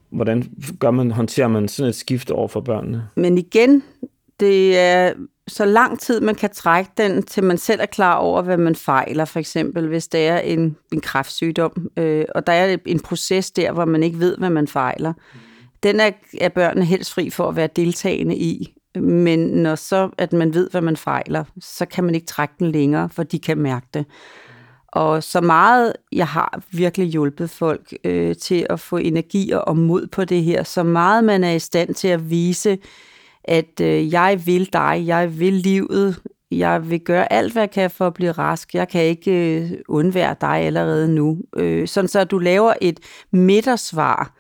hvordan gør man, håndterer man sådan et skift over for børnene? Men igen, det er så lang tid, man kan trække den, til man selv er klar over, hvad man fejler, for eksempel, hvis det er en, en kræftsygdom, øh, og der er en proces der, hvor man ikke ved, hvad man fejler. Den er, er børnene helst fri for at være deltagende i, men når så, at man ved, hvad man fejler, så kan man ikke trække den længere, for de kan mærke det. Og så meget, jeg har virkelig hjulpet folk øh, til at få energi og mod på det her, så meget man er i stand til at vise, at øh, jeg vil dig, jeg vil livet, jeg vil gøre alt, hvad jeg kan for at blive rask. Jeg kan ikke øh, undvære dig allerede nu. Øh, sådan så du laver et midtersvar,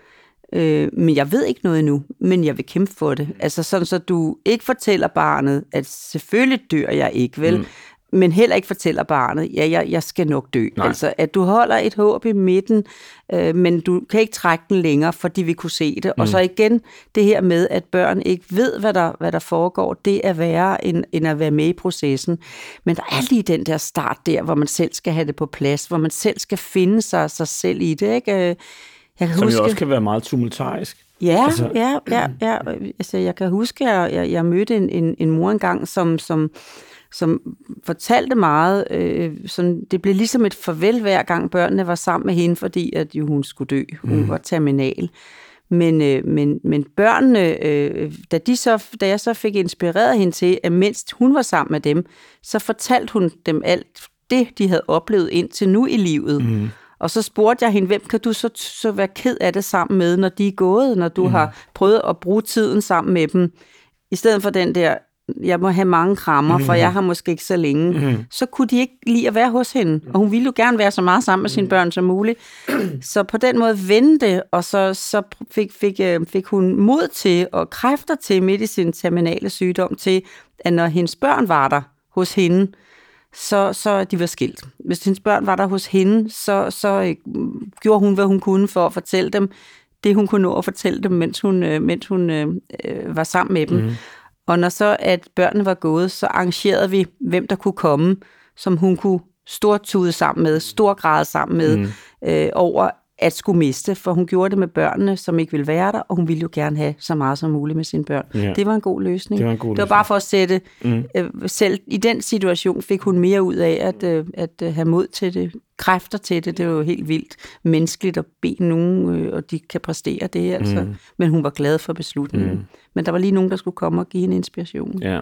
øh, men jeg ved ikke noget endnu, men jeg vil kæmpe for det. Altså sådan så du ikke fortæller barnet, at selvfølgelig dør jeg ikke, vel? Mm men heller ikke fortæller barnet, ja, jeg, jeg skal nok dø. Nej. Altså, at du holder et håb i midten, øh, men du kan ikke trække den længere, fordi vi kunne se det. Mm. Og så igen, det her med, at børn ikke ved, hvad der, hvad der foregår, det er værre, end, end at være med i processen. Men der er lige den der start der, hvor man selv skal have det på plads, hvor man selv skal finde sig, sig selv i det, ikke? Øh, Jeg kan Som huske... jo også kan være meget tumultarisk. Ja, Altså- ja, ja, ja. Altså, jeg kan huske, at jeg, jeg, jeg mødte en, en, en mor engang, som, som, som fortalte meget. Øh, sådan, det blev ligesom et farvel hver gang børnene var sammen med hende, fordi at jo, hun skulle dø. Hun mm. var terminal. Men, øh, men, men børnene, øh, da, de så, da jeg så fik inspireret hende til, at mens hun var sammen med dem, så fortalte hun dem alt det, de havde oplevet indtil nu i livet. Mm. Og så spurgte jeg hende, hvem kan du så, så være ked af det sammen med, når de er gået, når du mm. har prøvet at bruge tiden sammen med dem, i stedet for den der, jeg må have mange krammer, for jeg har måske ikke så længe, mm. så kunne de ikke lide at være hos hende. Og hun ville jo gerne være så meget sammen med sine børn som muligt. Så på den måde vendte det, og så, så fik, fik, øh, fik hun mod til og kræfter til midt i sin terminale sygdom til, at når hendes børn var der hos hende, så, så de var skilt. Hvis hendes børn var der hos hende, så, så øh, gjorde hun, hvad hun kunne for at fortælle dem, det hun kunne nå at fortælle dem, mens hun, øh, mens hun øh, var sammen med dem. Mm. Og når så at børnene var gået, så arrangerede vi, hvem der kunne komme, som hun kunne stortude sammen med, stor grad sammen med, mm. øh, over at skulle miste, for hun gjorde det med børnene, som ikke ville være der, og hun ville jo gerne have så meget som muligt med sine børn. Ja. Det var en god løsning. Det var en god det var løsning. bare for at sætte, mm. øh, selv i den situation fik hun mere ud af at, øh, at øh, have mod til det, kræfter til det. Det var jo helt vildt menneskeligt at bede nogen, øh, og de kan præstere det, altså. Mm. Men hun var glad for beslutningen. Mm. Men der var lige nogen, der skulle komme og give hende inspiration. Ja,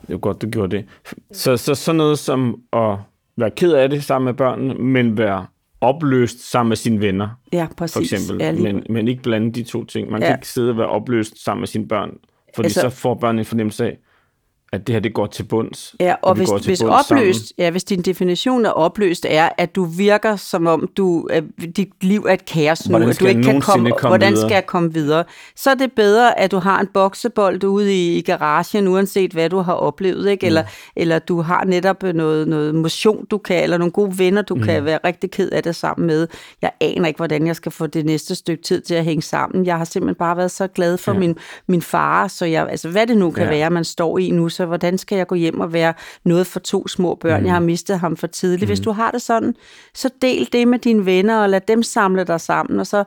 det var godt, du gjorde det. Så, så sådan noget som at være ked af det sammen med børnene, men være opløst sammen med sine venner, Ja, præcis. for eksempel. Ja, lige- men, men ikke blande de to ting. Man Ja. kan ikke sidde og være opløst sammen med sine børn, fordi Altså- så får børnene en fornemmelse af, at det her det går til bunds. Ja, og vi hvis, hvis opløst, ja, hvis din definition af opløst er, at du virker som om du, at dit liv er et kaos nu, at du ikke kan komme, komme hvordan videre? skal jeg komme videre, så er det bedre, at du har en boksebold ude i, i garagen, uanset hvad du har oplevet, ikke? Eller, eller du har netop noget, noget motion, du kan, eller nogle gode venner, du mm. kan være rigtig ked af det sammen med. Jeg aner ikke, hvordan jeg skal få det næste stykke tid til at hænge sammen. Jeg har simpelthen bare været så glad for ja. min, min far, så jeg, altså hvad det nu kan ja. være, man står i nu, så hvordan skal jeg gå hjem og være noget for to små børn? Mm. Jeg har mistet ham for tidligt. Mm. Hvis du har det sådan, så del det med dine venner, og lad dem samle dig sammen, og så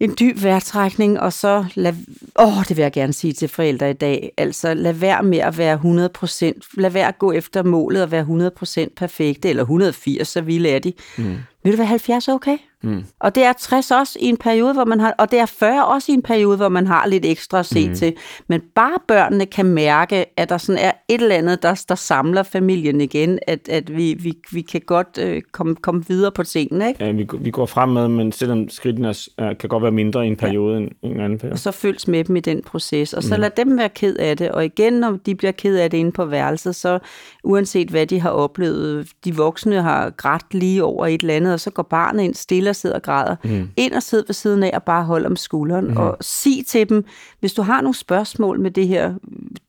en dyb vejrtrækning, og så lad, åh, det vil jeg gerne sige til forældre i dag, altså lad være med at være 100%, lad være at gå efter målet og være 100% perfekte, eller 180, så vilde er de. Mm. Vil du være 70 okay? Mm. Og det er 60 også i en periode, hvor man har, og det er 40 også i en periode, hvor man har lidt ekstra at se mm. til. Men bare børnene kan mærke, at der sådan er et eller andet, der, der samler familien igen, at, at vi, vi, vi kan godt øh, komme, komme videre på tingene, ikke? Ja, vi, vi går fremad, men selvom skridtene er, kan godt være mindre i en periode ja. end en anden periode. og så følges med dem i den proces. Og så lad dem være ked af det. Og igen, når de bliver ked af det inde på værelset, så uanset hvad de har oplevet, de voksne har grædt lige over et eller andet, og så går barnet ind stille og sidder og græder. Mm. Ind og sidde ved siden af og bare holde om skulderen. Mm. Og sig til dem, hvis du har nogle spørgsmål med det her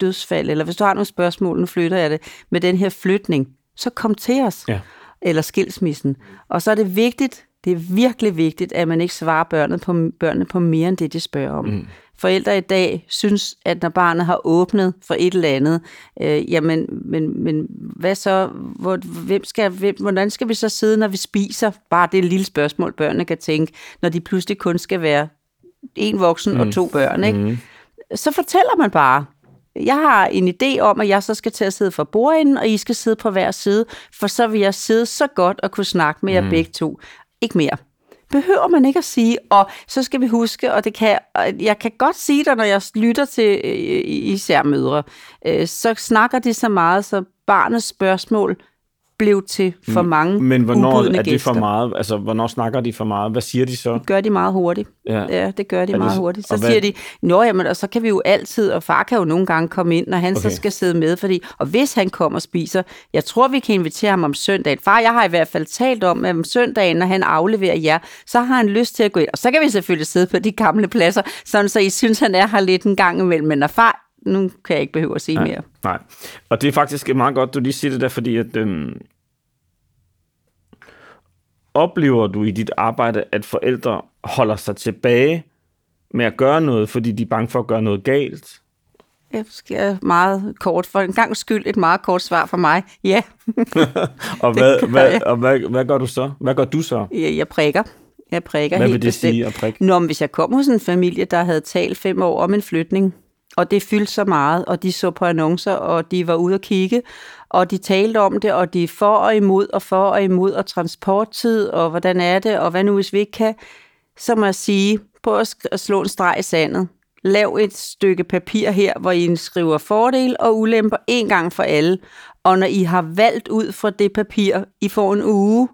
dødsfald, eller hvis du har nogle spørgsmål, nu flytter jeg det, med den her flytning, så kom til os. Ja. Eller skilsmissen. Og så er det vigtigt, det er virkelig vigtigt, at man ikke svarer børnene på, børnene på mere end det, de spørger om. Mm. Forældre i dag synes, at når barnet har åbnet for et eller andet, øh, jamen, men, men hvad så? Hvor, hvem skal, hvem, hvordan skal vi så sidde, når vi spiser? Bare det et lille spørgsmål, børnene kan tænke, når de pludselig kun skal være en voksen mm. og to børn. Ikke? Mm. Så fortæller man bare, jeg har en idé om, at jeg så skal til at sidde for bordenden, og I skal sidde på hver side, for så vil jeg sidde så godt og kunne snakke med jer mm. begge to. Ikke mere. Behøver man ikke at sige, og så skal vi huske, og det kan, og jeg kan godt sige det, når jeg lytter til øh, især mødre, øh, så snakker de så meget, så barnets spørgsmål blev til for mange Men hvornår er det for gæster. meget? Altså, hvornår snakker de for meget? Hvad siger de så? Det gør de meget hurtigt. Ja. Ja, det gør de Er meget hurtigt. Så hvad- siger de, nå jamen, og så kan vi jo altid, og far kan jo nogle gange komme ind, når han. Okay. så skal sidde med, fordi, og hvis han kommer og spiser, jeg tror, vi kan invitere ham om søndagen. Far, jeg har i hvert fald talt om, at om søndagen, når han afleverer jer, så har han lyst til at gå ind, og så kan vi selvfølgelig sidde på de gamle pladser, sådan så I synes, han er her lidt en gang imellem, men når far, nu kan jeg ikke behøve at sige mere. Nej. Og det er faktisk meget godt, du lige siger det der, fordi at... Øhm, oplever du i dit arbejde, at forældre holder sig tilbage med at gøre noget, fordi de er bange for at gøre noget galt? Jeg skal meget kort, for en gang skyld et meget kort svar for mig. Ja, Og, hvad, hvad, jeg. og hvad, hvad gør du så? Hvad gør du så? jeg, jeg prikker. Jeg prikker Hvad helt vil det bestemt. sige at prikke? Nå, men hvis jeg kom hos en familie, der havde talt fem år om en flytning, og det fyldte så meget, og de så på annoncer, og de var ude at kigge, og de talte om det, og de for og imod, og for og imod, og transporttid, og hvordan er det, og hvad nu hvis vi ikke kan, så må jeg sige, på at, at slå en streg i sandet. Lav et stykke papir her, hvor I skriver fordel og ulemper en gang for alle. Og når I har valgt ud fra det papir, I får en uge,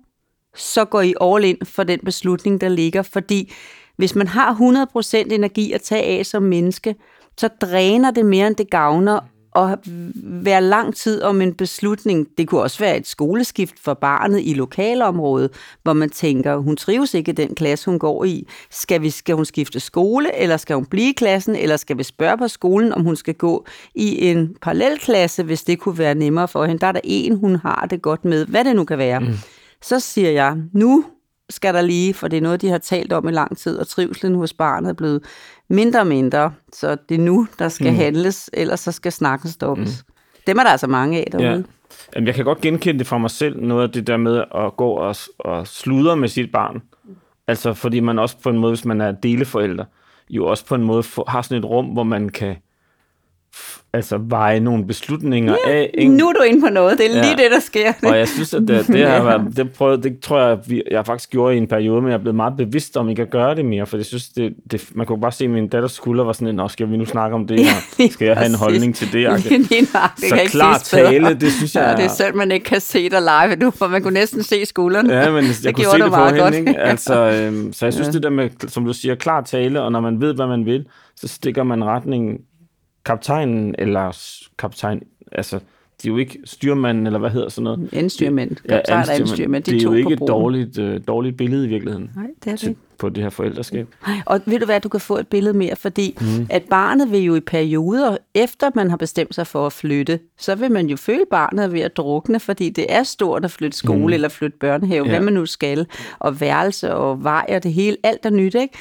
så går I all in for den beslutning, der ligger. Fordi hvis man har 100% energi at tage af som menneske, så dræner det mere, end det gavner at være lang tid om en beslutning. Det kunne også være et skoleskift for barnet i lokalområdet, hvor man tænker, hun trives ikke i den klasse, hun går i. Skal, vi, skal hun skifte skole, eller skal hun blive i klassen, eller skal vi spørge på skolen, om hun skal gå i en parallelklasse, hvis det kunne være nemmere for hende. Der er der en, hun har det godt med, hvad det nu kan være. Mm. Så siger jeg, nu skal der lige, for det er noget, de har talt om i lang tid, og trivselen hos barnet er blevet mindre og mindre. Så det er nu, der skal mm. handles, ellers så skal snakken stoppes. Mm. Dem er der altså mange af derude. Ja. Jamen, jeg kan godt genkende det fra mig selv, noget af det der med at gå og, og sludre med sit barn. Altså, fordi man også på en måde, hvis man er deleforælder, jo også på en måde har sådan et rum, hvor man kan altså veje nogle beslutninger ja, af. Ikke? Nu er du inde på noget. Det er ja. lige det, der sker. Og jeg synes, at det, det, har været, det, prøvede, det tror jeg, vi, jeg faktisk gjorde i en periode, men jeg er blevet meget bevidst om ikke at gøre det mere, for jeg synes, det, det, man kunne bare se, at min datters skulder var sådan, Nå, skal vi nu snakke om det, ja, skal jeg have en holdning til det? det så klar tale, det synes jeg... Ja, det er selv, man ikke kan se dig live nu, for man kunne næsten se skuldrene. Ja, men jeg det kunne se det på hende, godt. ikke? Altså, øhm, så jeg synes, ja. det der med, som du siger, klar tale, og når man ved, hvad man vil, så stikker man retningen kaptajnen eller kaptajn, altså de er jo ikke styrmanden, eller hvad hedder sådan noget? Endstyrmand. Ja, endstyrmand. De det er jo ikke et dårligt, uh, dårligt billede i virkeligheden. Nej, det er det ikke. På det her forældreskab. Nej, og ved du hvad, du kan få et billede mere, fordi mm. at barnet vil jo i perioder, efter man har bestemt sig for at flytte, så vil man jo føle barnet ved at drukne, fordi det er stort at flytte skole mm. eller flytte børnehave, ja. hvad man nu skal, og værelse og vej og det hele, alt er nyt, ikke?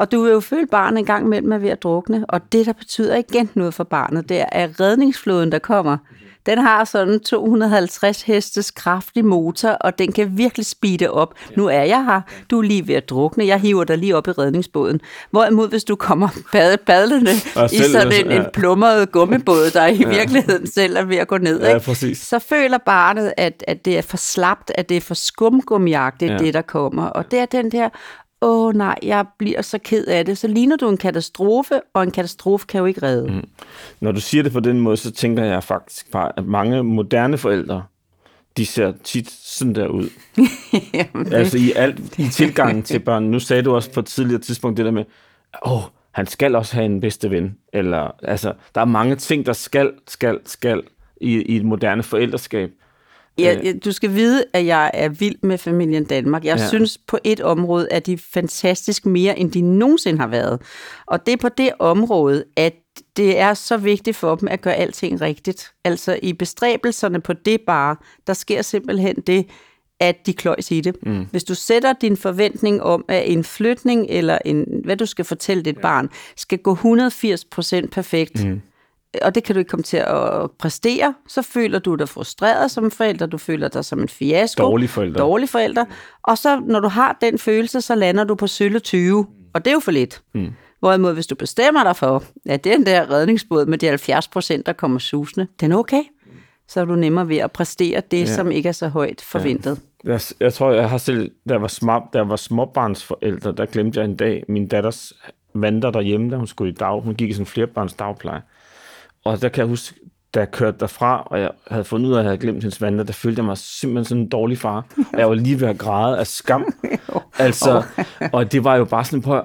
Og du vil jo føle barnet en gang imellem er ved at drukne, og det, der betyder igen noget for barnet, det er, at redningsflåden, der kommer, den har sådan 250 hestes kraftig motor, og den kan virkelig speede op. Nu er jeg her, du er lige ved at drukne, jeg hiver dig lige op i redningsbåden. Hvorimod, hvis du kommer bad, badlende i sådan en, en plummeret gummibåd, der i ja. virkeligheden selv er ved at gå ned, ja, ikke? så føler barnet, at, at det er for slapt, at det er for skumgummiagtigt, ja. det der kommer. Og det er den der åh nej, jeg bliver så ked af det, så ligner du en katastrofe, og en katastrofe kan jo ikke redde. Mm. Når du siger det på den måde, så tænker jeg faktisk bare, at mange moderne forældre, de ser tit sådan der ud. Jamen, altså i, alt, i tilgangen til børn. Nu sagde du også på et tidligere tidspunkt det der med, åh, oh, han skal også have en bedste ven. Eller, altså, der er mange ting, der skal, skal, skal i, i et moderne forældreskab. Ja, øh. du skal vide, at jeg er vild med familien Danmark. Jeg ja. synes på et område, at de fantastisk mere, end de nogensinde har været. Og det er på det område, at det er så vigtigt for dem at gøre alting rigtigt. Altså i bestræbelserne på det bare, der sker simpelthen det, at de kløjs i det. Mm. Hvis du sætter din forventning om, at en flytning eller en, hvad du skal fortælle dit barn, skal gå 180% perfekt, mm og det kan du ikke komme til at præstere, så føler du dig frustreret som forælder, du føler dig som en fiasko. Dårlig forælder. Dårlig forælder. Og så, når du har den følelse, så lander du på sølle 20. Og det er jo for lidt. Mm. Hvorimod, hvis du bestemmer dig for, at den der redningsbåd med de 70 procent, der kommer susende, den er okay, så er du nemmere ved at præstere det, ja. som ikke er så højt forventet. Ja. Jeg, jeg tror, jeg har selv, da jeg var, små, da jeg var småbarnsforældre, der glemte jeg en dag min datters vandter derhjemme, da hun skulle i dag. Hun gik i sådan en flerbarns dagpleje. Og der kan jeg huske, da jeg kørte derfra, og jeg havde fundet ud af, at jeg havde glemt hendes vandre, der følte jeg mig simpelthen sådan en dårlig far. Og jeg var lige ved at græde af skam. altså, og det var jo bare sådan på...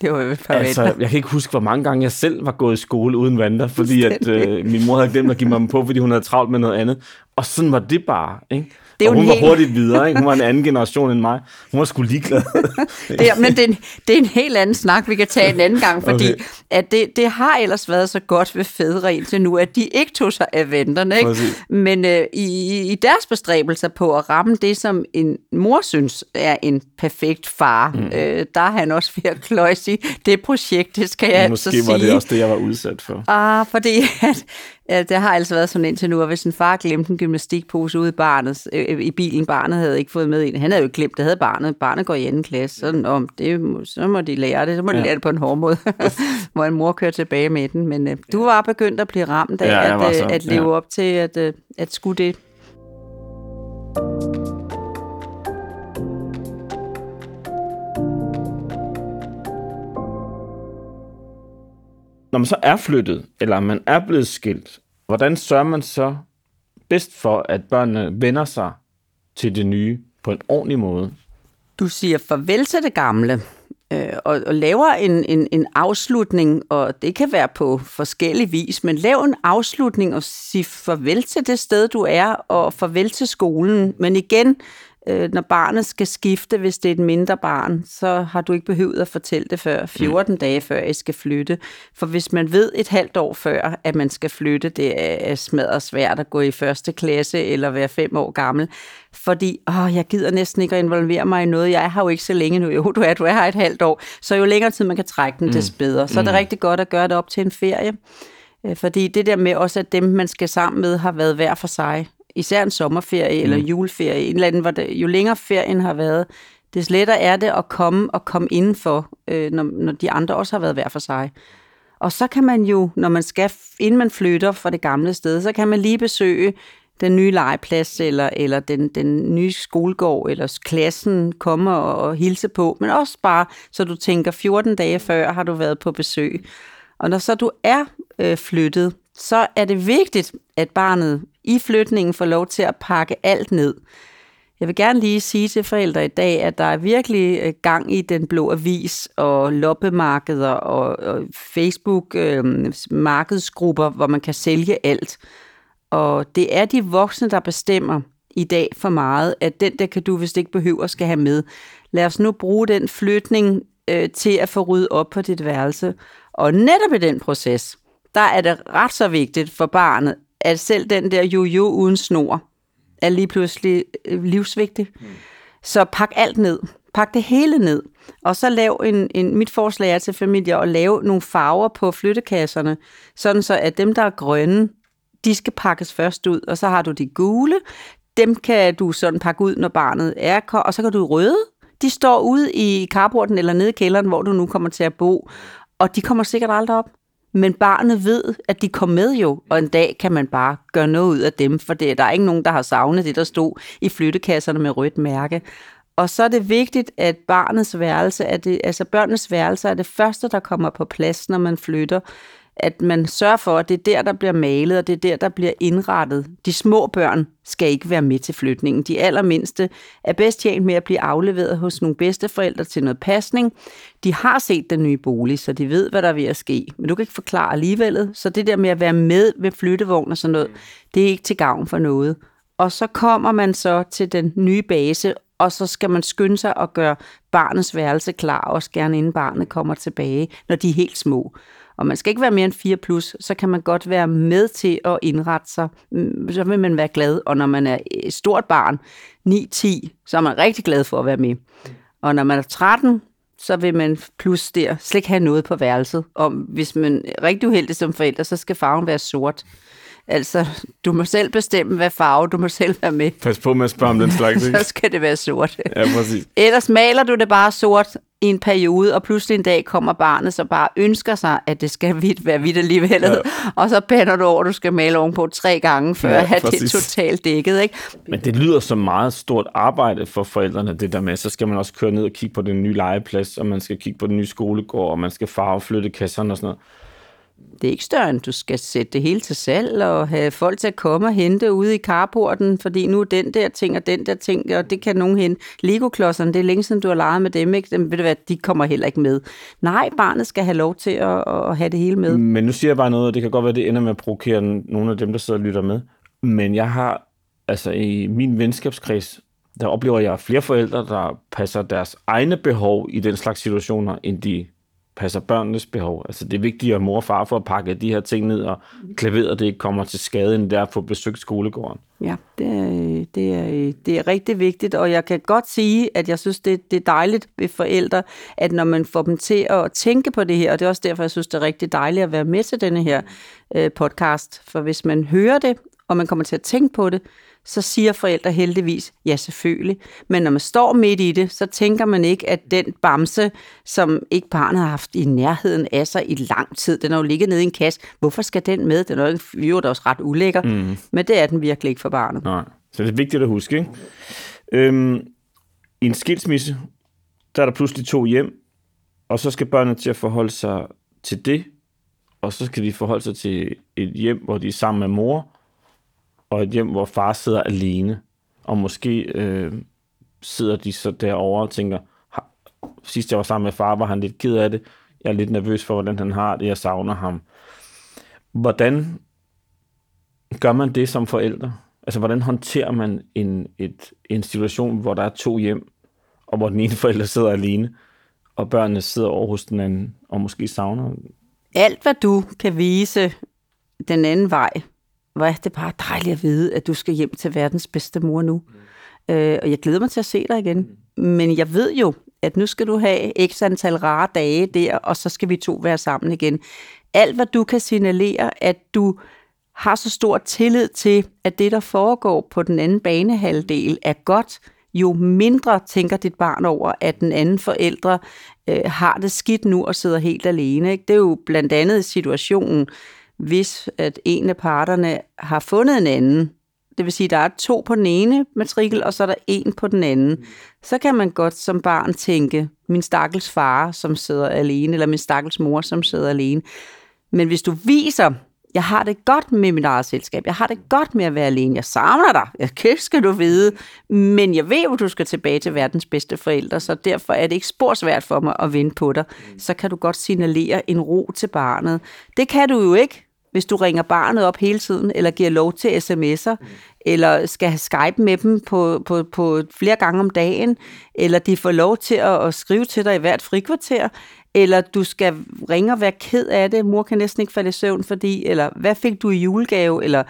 Det var jo altså, jeg kan ikke huske, hvor mange gange jeg selv var gået i skole uden vandre, fordi at, øh, min mor havde glemt at give mig dem på, fordi hun havde travlt med noget andet. Og sådan var det bare. Ikke? Det er og hun var helt... hurtigt videre, ikke? Hun var en anden generation end mig. Hun var sgu ligeglad. det er, men det er, en, det er en helt anden snak, vi kan tage en anden gang, fordi okay. at det, det har ellers været så godt ved fædre indtil nu, at de ikke tog sig af venterne. Ikke? Men øh, i, i deres bestræbelser på at ramme det, som en mor synes er en perfekt far, mm. øh, der er han også ved at kløjse i det projekt, det skal jeg Måske altså sige. Måske var det også det, jeg var udsat for. Ah, fordi at, Ja, det har altså været sådan indtil nu, at hvis en far glemte en gymnastikpose ude i, barnets, øh, i bilen, barnet havde ikke fået med en. Han havde jo glemt, det havde barnet. Barnet går i anden klasse, så, om det, så må de lære det. Så må de ja. lære det på en hård måde, hvor en mor kører tilbage med den. Men øh, du var begyndt at blive ramt af ja, at, øh, at leve ja. op til at, øh, at skulle det. Når man så er flyttet, eller man er blevet skilt, hvordan sørger man så bedst for, at børnene vender sig til det nye på en ordentlig måde? Du siger farvel til det gamle, øh, og, og laver en, en, en afslutning, og det kan være på forskellig vis, men lav en afslutning og sig farvel til det sted, du er, og farvel til skolen. Men igen, Øh, når barnet skal skifte, hvis det er et mindre barn, så har du ikke behøvet at fortælle det før 14 mm. dage før I skal flytte. For hvis man ved et halvt år før, at man skal flytte, det er smadret svært at gå i første klasse eller være fem år gammel. Fordi åh, jeg gider næsten ikke at involvere mig i noget. Jeg her jo ikke så længe nu. Jo, du er, du er her et halvt år. Så jo længere tid man kan trække den, mm. des bedre. Så mm. er det mm. rigtig godt at gøre det op til en ferie. Øh, fordi det der med også, at dem, man skal sammen med, har været hver for sig især en sommerferie mm. eller juleferie, en eller anden, hvor det, jo længere ferien har været, des lettere er det at komme og komme indenfor, øh, når, når de andre også har været hver for sig. Og så kan man jo, når man skal, inden man flytter fra det gamle sted, så kan man lige besøge den nye legeplads, eller, eller den, den nye skolegård, eller klassen komme og, og hilse på, men også bare, så du tænker, 14 dage før har du været på besøg. Og når så du er øh, flyttet, så er det vigtigt, at barnet i flytningen får lov til at pakke alt ned. Jeg vil gerne lige sige til forældre i dag, at der er virkelig øh, gang i den blå avis og loppemarkeder og, og Facebook øh, markedsgrupper, hvor man kan sælge alt. Og det er de voksne, der bestemmer i dag for meget, at den der kan du, vist ikke behøver, skal have med. Lad os nu bruge den flytning øh, til at få ryddet op på dit værelse. Og netop i den proces, der er det ret så vigtigt for barnet, at selv den der jojo uden snor er lige pludselig øh, livsvigtig. Mm. Så pak alt ned. Pak det hele ned. Og så lav en, en, mit forslag er til familier at lave nogle farver på flyttekasserne, sådan så at dem, der er grønne, de skal pakkes først ud, og så har du de gule, dem kan du sådan pakke ud, når barnet er, og så kan du røde, de står ude i carporten eller nede i kælderen, hvor du nu kommer til at bo, og de kommer sikkert aldrig op. Men barnet ved, at de kom med jo, og en dag kan man bare gøre noget ud af dem, for det, der er ikke nogen, der har savnet det, der stod i flyttekasserne med rødt mærke. Og så er det vigtigt, at barnets værelse, er det, altså børnenes værelse er det første, der kommer på plads, når man flytter at man sørger for, at det er der, der bliver malet, og det er der, der bliver indrettet. De små børn skal ikke være med til flytningen. De allermindste er bedst tjent med at blive afleveret hos nogle bedsteforældre til noget pasning. De har set den nye bolig, så de ved, hvad der er ved at ske. Men du kan ikke forklare alligevel. Så det der med at være med ved flyttevogn og sådan noget, det er ikke til gavn for noget. Og så kommer man så til den nye base, og så skal man skynde sig at gøre barnets værelse klar, også gerne inden barnet kommer tilbage, når de er helt små og man skal ikke være mere end 4 plus, så kan man godt være med til at indrette sig. Mm, så vil man være glad, og når man er et stort barn, 9-10, så er man rigtig glad for at være med. Og når man er 13, så vil man plus der slet ikke have noget på værelset. Og hvis man er rigtig uheldig som forælder, så skal farven være sort. Altså, du må selv bestemme, hvad farve du må selv være med. Pas på med at spørge om den slags, ikke? så skal det være sort. Ja, præcis. Ellers maler du det bare sort i en periode, og pludselig en dag kommer barnet, så bare ønsker sig, at det skal vidt være vidt alligevel. Ja. Og så pander du over, at du skal male ovenpå tre gange, før ja, at det er totalt dækket. Ikke? Men det lyder som meget stort arbejde for forældrene, det der med. Så skal man også køre ned og kigge på den nye legeplads, og man skal kigge på den nye skolegård, og man skal farve flytte kasserne og sådan noget det er ikke større, end du skal sætte det hele til salg og have folk til at komme og hente ude i carporten, fordi nu er den der ting og den der ting, og det kan nogen hente. Lego-klodserne, det er længe siden, du har leget med dem, ikke? Dem, ved du hvad, de kommer heller ikke med. Nej, barnet skal have lov til at, at have det hele med. Men nu siger jeg bare noget, og det kan godt være, det ender med at provokere nogle af dem, der sidder og lytter med. Men jeg har, altså i min venskabskreds, der oplever jeg flere forældre, der passer deres egne behov i den slags situationer, end de passer børnenes behov. Altså det er vigtigt, at mor og far får pakket de her ting ned, og klaveret det ikke kommer til skade, end der få besøgt skolegården. Ja, det er, det, er, det er rigtig vigtigt, og jeg kan godt sige, at jeg synes, det, det er dejligt ved forældre, at når man får dem til at tænke på det her, og det er også derfor, jeg synes, det er rigtig dejligt at være med til denne her øh, podcast, for hvis man hører det, og man kommer til at tænke på det, så siger forældre heldigvis, ja selvfølgelig. Men når man står midt i det, så tænker man ikke, at den bamse, som ikke barnet har haft i nærheden af sig i lang tid, den har jo ligget nede i en kasse. Hvorfor skal den med? Den er jo, jo også ret ulækker, mm. men det er den virkelig ikke for barnet. Nej, så det er vigtigt at huske. Ikke? Øhm, I en skilsmisse, der er der pludselig to hjem, og så skal børnene til at forholde sig til det, og så skal de forholde sig til et hjem, hvor de er sammen med mor, og et hjem, hvor far sidder alene. Og måske øh, sidder de så derovre og tænker, sidst jeg var sammen med far, var han lidt ked af det. Jeg er lidt nervøs for, hvordan han har det. Jeg savner ham. Hvordan gør man det som forældre? Altså, hvordan håndterer man en, et, en situation, hvor der er to hjem, og hvor den ene forælder sidder alene, og børnene sidder over hos den anden, og måske savner Alt, hvad du kan vise den anden vej, hvor er det bare dejligt at vide, at du skal hjem til verdens bedste mor nu. Mm. Øh, og jeg glæder mig til at se dig igen. Mm. Men jeg ved jo, at nu skal du have x antal rare dage der, og så skal vi to være sammen igen. Alt, hvad du kan signalere, at du har så stor tillid til, at det, der foregår på den anden banehalvdel, er godt, jo mindre tænker dit barn over, at den anden forældre øh, har det skidt nu og sidder helt alene. Ikke? Det er jo blandt andet situationen, hvis at en af parterne har fundet en anden, det vil sige, at der er to på den ene matrikel, og så er der en på den anden. Så kan man godt som barn tænke, min stakkels far, som sidder alene, eller min stakkels mor, som sidder alene. Men hvis du viser, jeg har det godt med mit eget selskab, jeg har det godt med at være alene, jeg savner dig, jeg skal du vide, men jeg ved at du skal tilbage til verdens bedste forældre, så derfor er det ikke spor svært for mig at vende på dig. Så kan du godt signalere en ro til barnet. Det kan du jo ikke, hvis du ringer barnet op hele tiden, eller giver lov til sms'er, mm. eller skal have Skype med dem på, på, på flere gange om dagen, eller de får lov til at, at skrive til dig i hvert frikvarter, eller du skal ringe og være ked af det, mor kan næsten ikke falde i søvn, fordi, eller hvad fik du i julegave, eller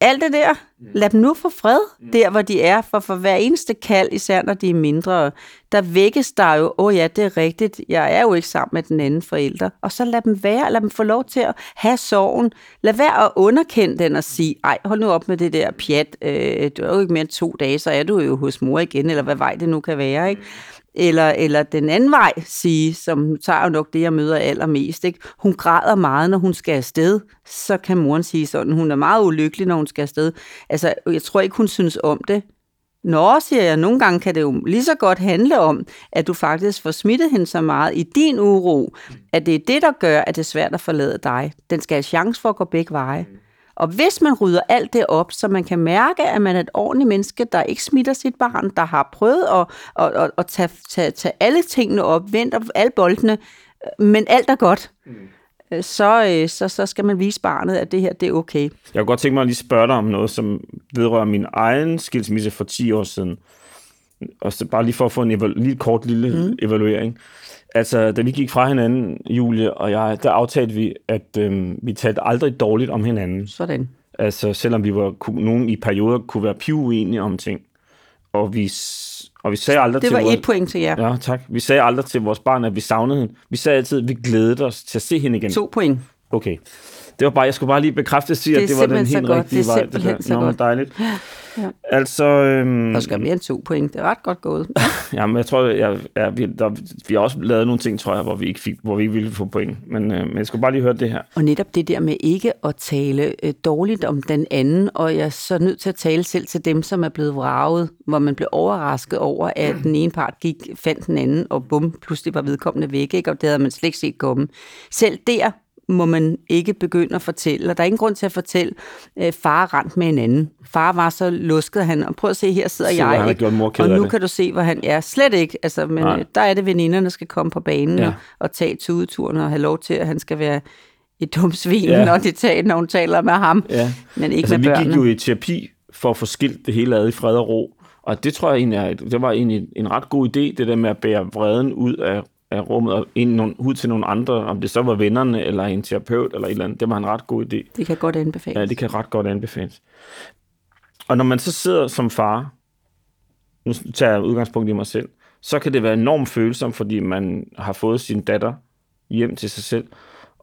alt det der, lad dem nu få fred, der hvor de er, for for hver eneste kald, især når de er mindre, der vækkes der jo, åh oh ja, det er rigtigt, jeg er jo ikke sammen med den anden forælder, og så lad dem være, lad dem få lov til at have sorgen, lad være at underkende den og sige, ej, hold nu op med det der pjat, øh, du er jo ikke mere end to dage, så er du jo hos mor igen, eller hvad vej det nu kan være, ikke? Eller, eller den anden vej sige, som tager jo nok det, jeg møder allermest. Ikke? Hun græder meget, når hun skal afsted. Så kan moren sige sådan, hun er meget ulykkelig, når hun skal afsted. Altså, jeg tror ikke, hun synes om det. Nå, siger jeg, nogle gange kan det jo lige så godt handle om, at du faktisk får smittet hende så meget i din uro, at det er det, der gør, at det er svært at forlade dig. Den skal have chance for at gå begge veje. Mm. Og hvis man rydder alt det op, så man kan mærke, at man er et ordentligt menneske, der ikke smitter sit barn, der har prøvet at, at, at, at tage, tage, tage alle tingene op, vente alle boldene, men alt er godt, mm. så, øh, så, så skal man vise barnet, at det her det er okay. Jeg kunne godt tænke mig at lige spørge dig om noget, som vedrører min egen skilsmisse for 10 år siden. Og så bare lige for at få en evalu- lige kort lille mm. evaluering. Altså, da vi gik fra hinanden, Julie og jeg, der aftalte vi, at øhm, vi talte aldrig dårligt om hinanden. Sådan. Altså, selvom vi var, kunne, nogen i perioder kunne være pivuenige om ting. Og vi, og vi sagde aldrig det til var vores, et point til jer. Ja, tak. Vi sagde aldrig til vores barn, at vi savnede hende. Vi sagde altid, at vi glædede os til at se hende igen. To point. Okay. Det var bare, jeg skulle bare lige bekræfte at Det at er det var den simpelthen helt godt. rigtige Det er vej. simpelthen der. så Nå, godt. dejligt. Ja. Altså, øhm, Der skal mere end to point. Det er ret godt gået. ja, men jeg tror, jeg, ja, vi, der, vi har også lavet nogle ting, tror jeg, hvor vi ikke, fik, hvor vi ikke ville få point. Men, øh, men jeg skulle bare lige høre det her. Og netop det der med ikke at tale øh, dårligt om den anden, og jeg er så nødt til at tale selv til dem, som er blevet vraget, hvor man blev overrasket over, at den ene part gik, fandt den anden, og bum, pludselig var vedkommende væk, ikke? og det havde man slet ikke set komme. Selv der må man ikke begynde at fortælle, og der er ingen grund til at fortælle, øh, far rent med en anden. Far var så lusket han, og prøv at se, her sidder Se, jeg, ikke? og nu kan du se, hvor han er. Slet ikke, altså, men Nej. øh, der er det, veninderne skal komme på banen Ja. og, og tage tudeturen og have lov til, at han skal være et dumt svin, Ja. når, de taler, når hun taler med ham, Ja. men ikke Altså, med vi børnene. gik jo i terapi for at få skilt det hele ad i fred og ro. Og det tror jeg egentlig, det var egentlig en ret god idé, det der med at bære vreden ud af, af rummet og ind nogle, ud til nogle andre, om det så var vennerne eller en terapeut eller et eller andet. Det var en ret god idé. Det kan godt anbefales. Ja, det kan ret godt anbefales. Og når man så sidder som far, nu tager jeg udgangspunkt i mig selv, så kan det være enormt følsomt, fordi man har fået sin datter hjem til sig selv,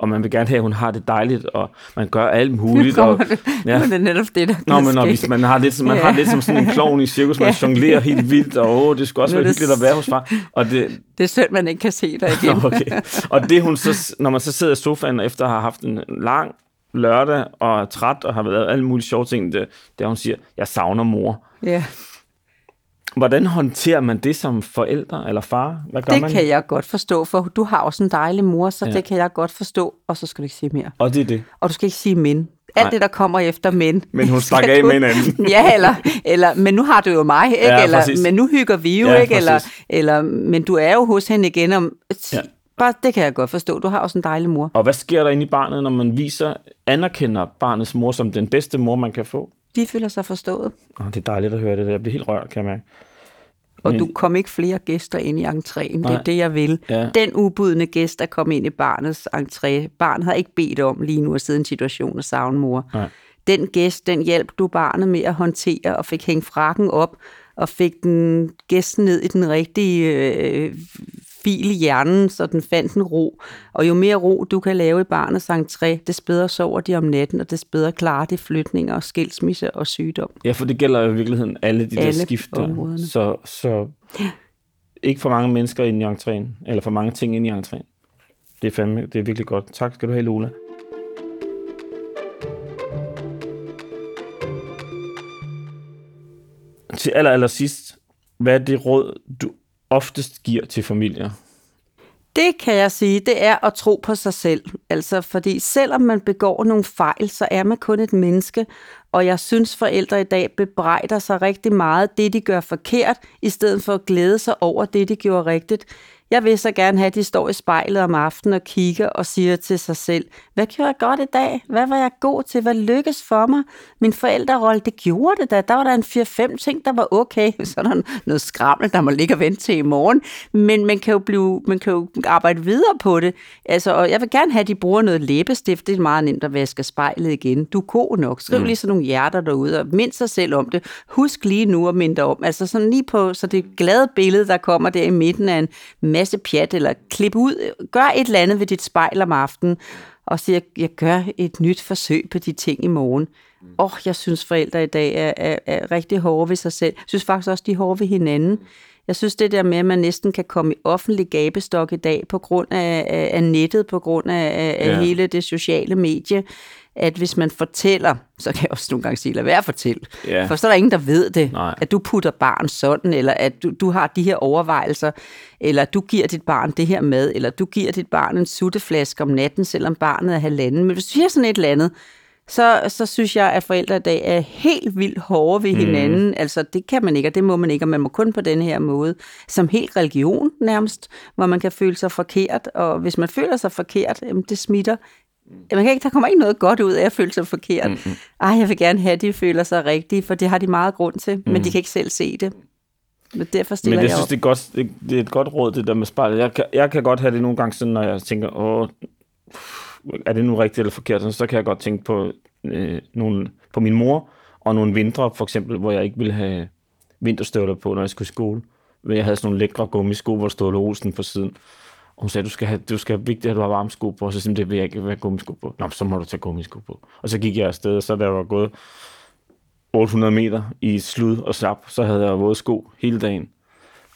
og man vil gerne have, at hun har det dejligt, og man gør alt muligt. Og, ja. Det er netop det, der Nå, men når, hvis man har lidt, man Ja. har lidt som sådan en klovn i cirkus, man Ja. jonglerer helt vildt, og åh, det skulle også Nu være det hyggeligt at være hos far. Og det, Det er synd, man ikke kan se dig igen. Nå, okay. Og det hun så, når man så sidder i sofaen efter at have haft en lang lørdag og er træt og har været alle mulige sjove ting, det, det er, hun siger, jeg savner mor. Ja, Hvordan håndterer man det som forældre eller far? Hvad gør det man? kan jeg godt forstå, for du har også en dejlig mor, så Ja. det kan jeg godt forstå, og så skal du ikke sige mere. Og det er det. Og du skal ikke sige men. Alt Nej. det, der kommer efter men. Men hun stak af du- med en anden. ja, eller, eller, men nu har du jo mig, ikke? Ja, eller, præcis. men nu hygger vi jo, Ja, ikke? Eller, eller, men du er jo hos hende igen om... Ja. Bare, det kan jeg godt forstå. Du har også en dejlig mor. Og hvad sker der inde i barnet, når man viser, anerkender barnets mor som den bedste mor, man kan få? De føler sig forstået. Oh, det er dejligt at høre det. Jeg bliver helt rørt, kan jeg mærke. Og Men- du kom ikke flere gæster ind i entréen. Det Nej. er det, jeg vil. Ja. Den ubudne gæst, der kom ind i barnets entré, barnet har ikke bedt om lige nu at sidde i en situation og savne mor. Nej. Den gæst, den hjalp du barnet med at håndtere og fik hængt frakken op og fik den gæsten ned i den rigtige øh, fil i hjernen, så den fandt en ro. Og jo mere ro du kan lave i barnets entré, des bedre sover de om natten, og des bedre klarer de flytninger, skilsmisse og sygdom. Ja, for det gælder jo i virkeligheden alle de Alle der skifter. områderne. Så, så ikke for mange mennesker ind i entréen, eller for mange ting ind i entréen. Det er fandme, det er virkelig godt. Tak skal du have, Lola. Til aller, aller sidst, hvad er det råd, du oftest giver til familier? Det kan jeg sige, det er at tro på sig selv. Altså, fordi selvom man begår nogle fejl, så er man kun et menneske. Og jeg synes, forældre i dag bebrejder sig rigtig meget det, de gør forkert, i stedet for at glæde sig over det, de gjorde rigtigt. Jeg vil så gerne have, at de står i spejlet om aftenen og kigger og siger til sig selv, hvad gjorde jeg godt i dag? Hvad var jeg god til? Hvad lykkedes for mig? Min forældrerolle, det gjorde det da. Der var der en 4-5 ting, der var okay. Så er der noget skrammel, der må ligge og vente til i morgen. Men man kan jo, blive, man kan jo arbejde videre på det. Altså, og jeg vil gerne have, at de bruger noget læbestift. Det er meget nemt at vaske spejlet igen. Du er god nok. Skriv lige sådan nogle hjerter derude, og mind sig selv om det. Husk lige nu at minde dig om. Altså sådan lige på, så det et glade billede, der kommer der i midten af en masse pjat, eller klip ud. Gør et eller andet ved dit spejl om aftenen, og siger, jeg gør et nyt forsøg på de ting i morgen. Åh, oh, jeg synes forældre i dag er, er, er rigtig hårde ved sig selv. Jeg synes faktisk også, de er hårde ved hinanden. Jeg synes det der med, at man næsten kan komme i offentlig gabestok i dag på grund af, af, af nettet, på grund af, af, af Ja. hele det sociale medie, at hvis man fortæller, så kan jeg også nogle gange sige, lad være at fortælle. Ja. For så er der ingen, der ved det. Nej. At du putter barn sådan, eller at du, du har de her overvejelser, eller du giver dit barn det her mad, eller du giver dit barn en sutteflaske om natten, selvom barnet er halvanden. Men hvis du siger sådan et eller andet, så, så synes jeg, at forældre i dag er helt vildt hårde ved hinanden. Mm. Altså, det kan man ikke, og det må man ikke, og man må kun på den her måde. Som helt religion nærmest, hvor man kan føle sig forkert, og hvis man føler sig forkert, jamen, det smitter. Man kan ikke, der kommer ikke noget godt ud af at føle sig forkert. Mm-hmm. Ej, jeg vil gerne have, at de føler sig rigtige, for det har de meget grund til, mm. men de kan ikke selv se det. Men derfor stiller Men jeg jeg synes, op. det er, godt, det, det er et godt råd, det der med spejlet. Jeg kan, jeg kan godt have det nogle gange sådan, når jeg tænker, åh, er det nu rigtigt eller forkert? Så kan jeg godt tænke på, øh, nogle, på min mor og nogle vintre, for eksempel, hvor jeg ikke ville have vinterstøvler på, når jeg skulle i skole. Men jeg havde sådan nogle lækre gummisko, hvor der stod Olsen på siden. Og hun sagde, du skal have, du skal have vigtigt, at du har varme sko på. Og så sagde det vil jeg ikke have gummisko på. Nå, så må du tage gummisko på. Og så gik jeg afsted, og så da jeg var gået 800 meter i slud og slap, så havde jeg våde sko hele dagen.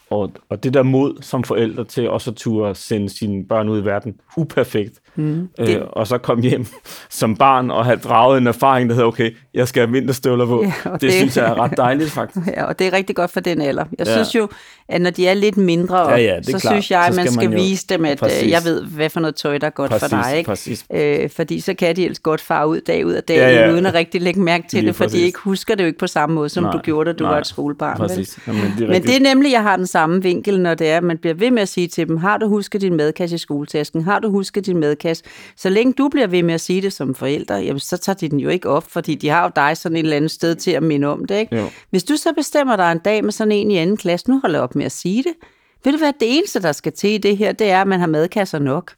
Og, og det der mod som forældre til også at turde sende sine børn ud i verden, uperfekt. Mm, øh, det- og så kom hjem som barn og have draget en erfaring, der hedder, okay, jeg skal have vinterstøvler på. Ja, Ja, og det, det- synes jeg er ret dejligt, faktisk. Ja, og det er rigtig godt for den alder. Jeg Ja. synes jo, at når de er lidt mindre, Ja, ja, er så klart. synes jeg, at man skal skal, man jo- vise dem, at Præcis. øh, jeg ved, hvad for noget tøj, der er godt Præcis, for dig. Ikke? præcis. Øh, fordi så kan de ellers godt fare ud dag ud af dag, Ja, ja, ja. ja. uden at rigtig lægge mærke til Lige det, for de præcis. ikke husker det jo ikke på samme måde, som Nej, du gjorde, da du nej, var et skolebarn. Præcis. Jamen, det er Men det er nemlig, jeg har den samme vinkel, når det er, at man bliver ved med at sige til dem, har du husket din madkasse i skoletasken? Har du husket din madkasse? Så længe du bliver ved med at sige det som forældre, jamen, så tager de den jo ikke op, fordi de har jo dig sådan et eller andet sted til at minde om det. Ikke? Jo. Hvis du så bestemmer dig en dag med sådan en i anden klasse, nu holder op med at sige det. Ved du hvad, det eneste, der skal til i det her, det er, at man har madkasser nok.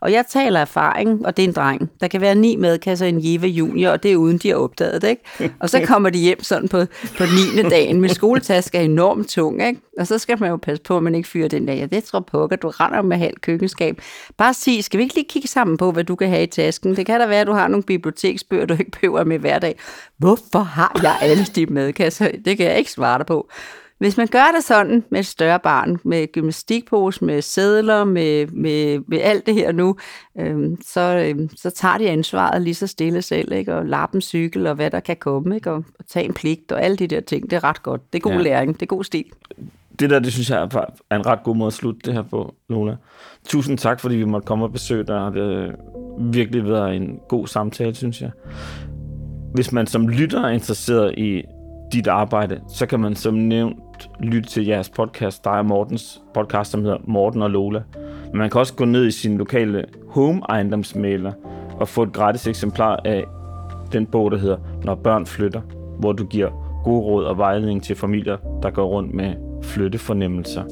Og jeg taler erfaring, og det er en dreng. Der kan være ni madkasser i en Jeva Junior, og det er uden, de har opdaget det. Ikke? Og så kommer de hjem sådan på, på 9. dagen. Min skoletaske er enormt tung, ikke? og så skal man jo passe på, at man ikke fyrer den der. Ja, det tror pokker, du render med halvt køkkenskab. Bare sig, skal vi ikke lige kigge sammen på, hvad du kan have i tasken? Det kan da være, at du har nogle biblioteksbøger, du ikke behøver med hver dag. Hvorfor har jeg alle de madkasser? Det kan jeg ikke svare dig på. Hvis man gør det sådan med et større barn, med gymnastikpose, med sædler, med, med, med alt det her nu, øhm, så, øhm, så tager de ansvaret lige så stille selv, ikke? og lappen cykel og hvad der kan komme, ikke? Og, og tage en pligt og alle de der ting. Det er ret godt. Det er god Ja. læring. Det er god stil. det der, det synes jeg er er en ret god måde at slutte det her på, Lola. Tusind tak, fordi vi måtte komme og besøge dig. Det har virkelig været en god samtale, synes jeg. Hvis man som lytter er interesseret i dit arbejde, så kan man som nævnt lytte til jeres podcast, der er Mortens podcast, som hedder Morten og Lola. Men man kan også gå ned i sin lokale home ejendomsmaler og få et gratis eksemplar af den bog, der hedder Når børn flytter. hvor du giver gode råd og vejledning til familier, der går rundt med flyttefornemmelser.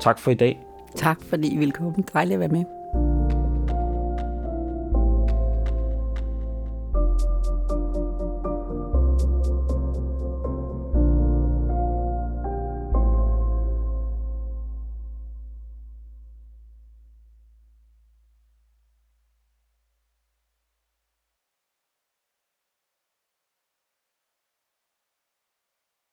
Tak for i dag. Tak fordi I ville komme. Dejligt at være med.